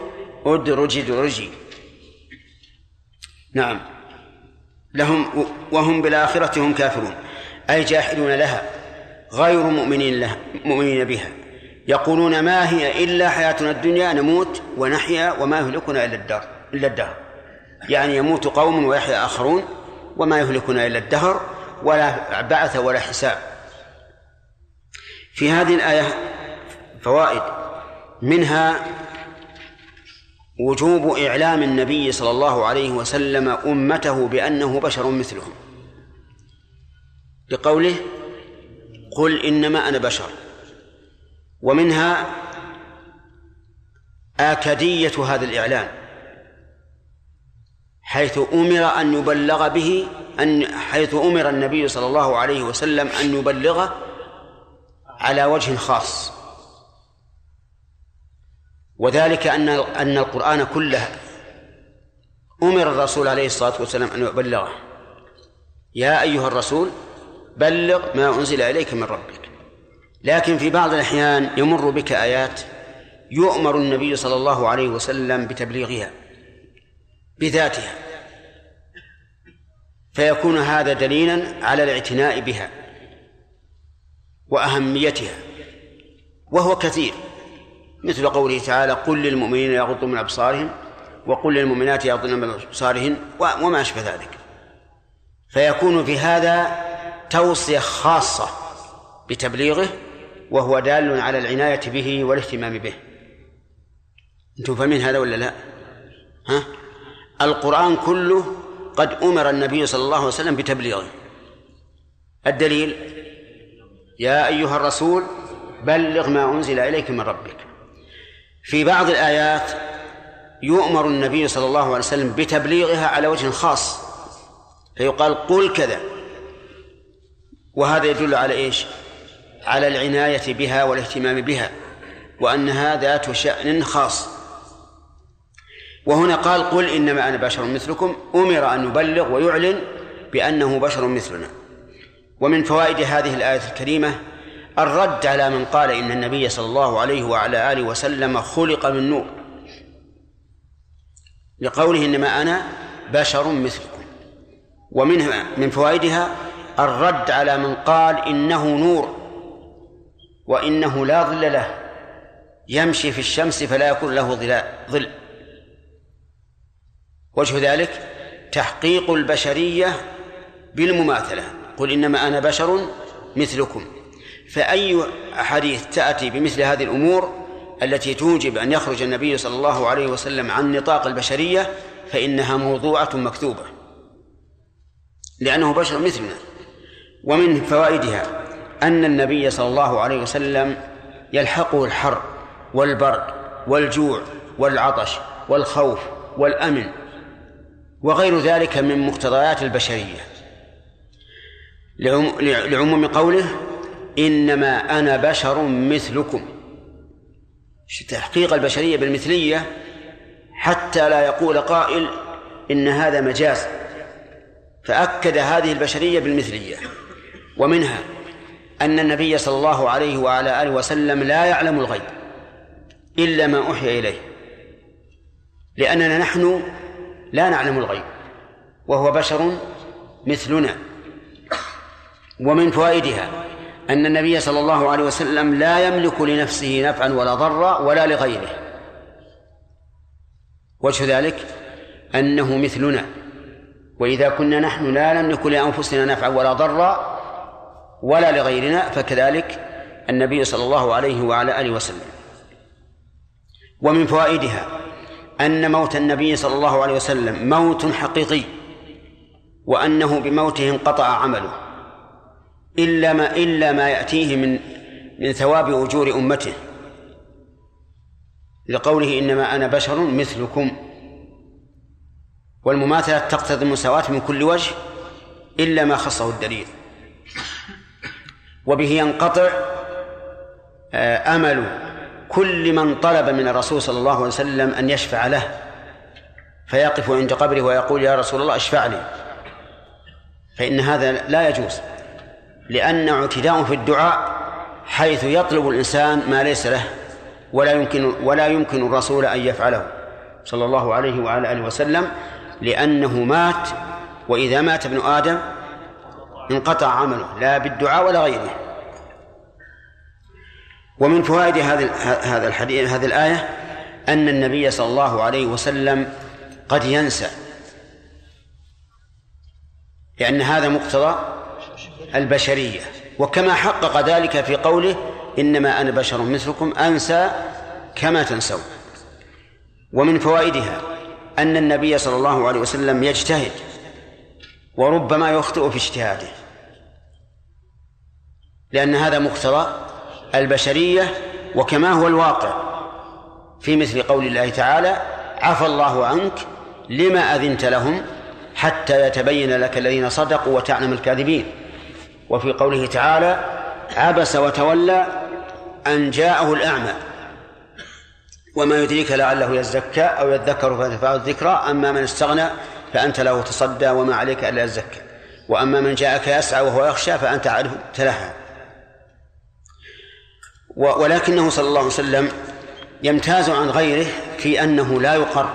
ادرج ادرجي نعم. لهم وهم بالآخرة هم كافرون. أي جاحدون لها غير مؤمنين لها مؤمنين بها. يقولون ما هي إلا حياتنا الدنيا نموت ونحيا وما يهلكنا إلا الدار إلا الدهر. يعني يموت قوم ويحيا آخرون وما يهلكنا إلا الدهر ولا بعث ولا حساب. في هذه الآية فوائد. منها وجوب إعلام النبي صلى الله عليه وسلم أمته بأنه بشر مثلهم. بقوله قل إنما أنا بشر. ومنها آكدية هذا الإعلان حيث أمر أن يبلغ به أن حيث أمر النبي صلى الله عليه وسلم أن يبلغه على وجه خاص. وذلك أن أن القرآن كله أمر الرسول عليه الصلاة والسلام أن يبلغه. يا أيها الرسول بلغ ما أنزل إليك من ربك. لكن في بعض الأحيان يمر بك آيات يؤمر النبي صلى الله عليه وسلم بتبليغها بذاتها فيكون هذا دليلا على الاعتناء بها وأهميتها وهو كثير مثل قوله تعالى قل للمؤمنين يغضوا من أبصارهم وقل للمؤمنات يغضن من أبصارهن وما أشبه ذلك. فيكون في هذا توصية خاصة بتبليغه وهو دال على العناية به والاهتمام به أنتم فاهمين هذا ولا لا؟ ها؟ القرآن كله قد أمر النبي صلى الله عليه وسلم بتبليغه الدليل يا أيها الرسول بلغ ما أنزل إليك من ربك في بعض الآيات يؤمر النبي صلى الله عليه وسلم بتبليغها على وجه خاص فيقال قل كذا وهذا يدل على إيش؟ على العناية بها والاهتمام بها وأنها ذات شأن خاص. وهنا قال قل إنما أنا بشر مثلكم. أمر أن يبلغ ويعلن بأنه بشر مثلنا. ومن فوائد هذه الآية الكريمة الرد على من قال إن النبي صلى الله عليه وعلى آله وسلم خلق من نور لقوله إنما أنا بشر مثلكم. ومنها من فوائدها الرد على من قال إنه نور. وإنه لا ظل له. يمشي في الشمس فلا يكون له ظل. وجه ذلك تحقيق البشرية بالمماثلة. قل إنما أنا بشر مثلكم. فأي حديث تأتي بمثل هذه الأمور التي توجب أن يخرج النبي صلى الله عليه وسلم عن نطاق البشرية فإنها موضوعة مكذوبة. لأنه بشر مثلنا ومن فوائدها أن النبي صلى الله عليه وسلم يلحقه الحر والبرد والجوع والعطش والخوف والأمن وغير ذلك من مقتضيات البشرية. لعموم قوله إنما أنا بشر مثلكم. تحقيق البشرية بالمثلية؟ حتى لا يقول قائل إن هذا مجاز. فأكد هذه البشرية بالمثلية. ومنها أن النبي صلى الله عليه وعلى آله وسلم لا يعلم الغيب إلا ما أوحي إليه لأننا نحن لا نعلم الغيب وهو بشر مثلنا ومن فوائدها أن النبي صلى الله عليه وسلم لا يملك لنفسه نفعا ولا ضرا ولا لغيره. وجه ذلك أنه مثلنا وإذا كنا نحن لا نملك لأنفسنا نفعا ولا ضرا ولا لغيرنا فكذلك النبي صلى الله عليه وعلى آله وسلم. ومن فوائدها أن موت النبي صلى الله عليه وسلم موت حقيقي وأنه بموته انقطع عمله إلا ما إلا ما يأتيه من من ثواب أجور أمته. لقوله إنما أنا بشر مثلكم. والمماثلة تقتضي المساواة من كل وجه إلا ما خصه الدليل. وبه ينقطع آه، أمل كل من طلب من الرسول صلى الله عليه وسلم أن يشفع له. فيقف عند قبره ويقول يا رسول الله اشفع لي فإن هذا لا يجوز لأنه اعتداء في الدعاء حيث يطلب الإنسان ما ليس له ولا يمكن ولا يمكن الرسول أن يفعله. صلى الله عليه وعلى آله وسلم لأنه مات وإذا مات ابن آدم انقطع عمله لا بالدعاء ولا غيره. ومن فوائد هذا هذا الحديث هذه الآية أن النبي صلى الله عليه وسلم قد ينسى. لأن هذا مقتضى البشرية. وكما حقق ذلك في قوله إنما أنا بشر مثلكم أنسى كما تنسون. ومن فوائدها أن النبي صلى الله عليه وسلم يجتهد وربما يخطئ في اجتهاده. لأن هذا مقتضى البشرية وكما هو الواقع. في مثل قول الله تعالى عفى الله عنك لما أذنت لهم حتى يتبين لك الذين صدقوا وتعلم الكاذبين. وفي قوله تعالى عبس وتولى أن جاءه الأعمى. وما يدريك لعله يزكى أو يذكر فتنفعه الذكرى أما من استغنى فأنت له تصدى وما عليك ألا يزكى وأما من جاءك يسعى وهو يخشى فأنت عنه تلهى. ولكنه صلى الله عليه وسلم يمتاز عن غيره في أنه لا يقر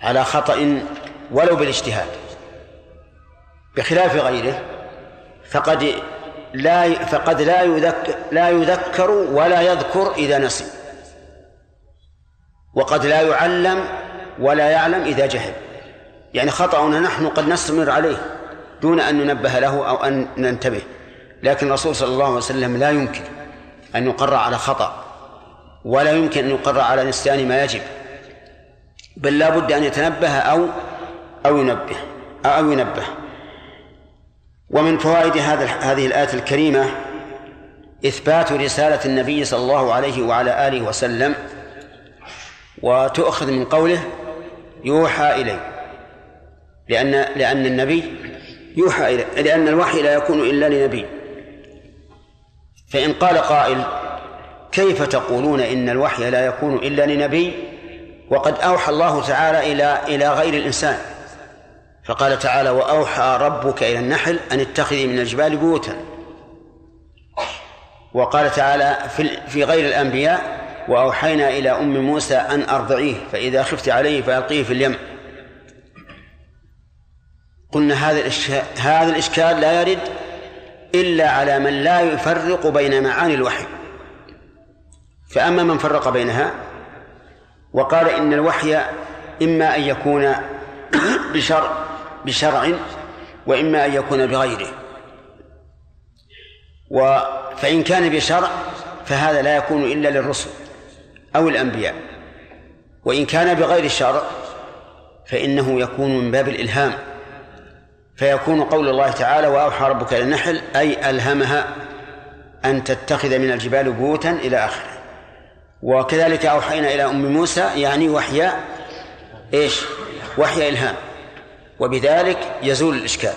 على خطأ ولو بالاجتهاد. بخلاف غيره فقد لا فقد لا يذكر لا يذكر ولا يذكر إذا نسي. وقد لا يعلم ولا يعلم إذا جهل. يعني خطأنا نحن قد نستمر عليه دون أن ننبه له أو أن ننتبه. لكن الرسول صلى الله عليه وسلم لا يمكن أن يقر على خطأ ولا يمكن أن يقر على نسيان ما يجب. بل لا بد أن يتنبه أو أو ينبه أو ينبه. ومن فوائد هذا هذه الآية الكريمة إثبات رسالة النبي صلى الله عليه وعلى آله وسلم وتؤخذ من قوله يوحى إليه لأن لأن النبي يوحى إليه لأن الوحي لا يكون إلا لنبي. فإن قال قائل كيف تقولون إن الوحي لا يكون إلا لنبي؟ وقد أوحى الله تعالى إلى إلى غير الإنسان. فقال تعالى وأوحى ربك إلى النحل أن اتخذي من الجبال بيوتا. وقال تعالى في, في غير الأنبياء وأوحينا إلى أم موسى أن أرضعيه فإذا خفت عليه فألقيه في اليم. قلنا هذا الإشكال هذا الإشكال لا يرد إلا على من لا يفرق بين معاني الوحي. فأما من فرق بينها وقال إن الوحي إما أن يكون بشرع بشرع وإما أن يكون بغيره. و فإن كان بشرع فهذا لا يكون إلا للرسل أو الأنبياء. وإن كان بغير الشرع فإنه يكون من باب الإلهام. فيكون قول الله تعالى وأوحى ربك إلى النحل أي ألهمها أن تتخذ من الجبال بيوتا إلى آخره. وكذلك أوحينا إلى أم موسى يعني وحي إيش؟ وحي إلهام. وبذلك يزول الإشكال.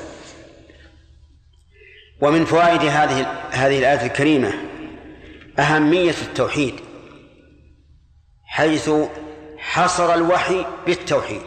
ومن فوائد هذه هذه الآية الكريمة أهمية التوحيد حيث حصر الوحي بالتوحيد.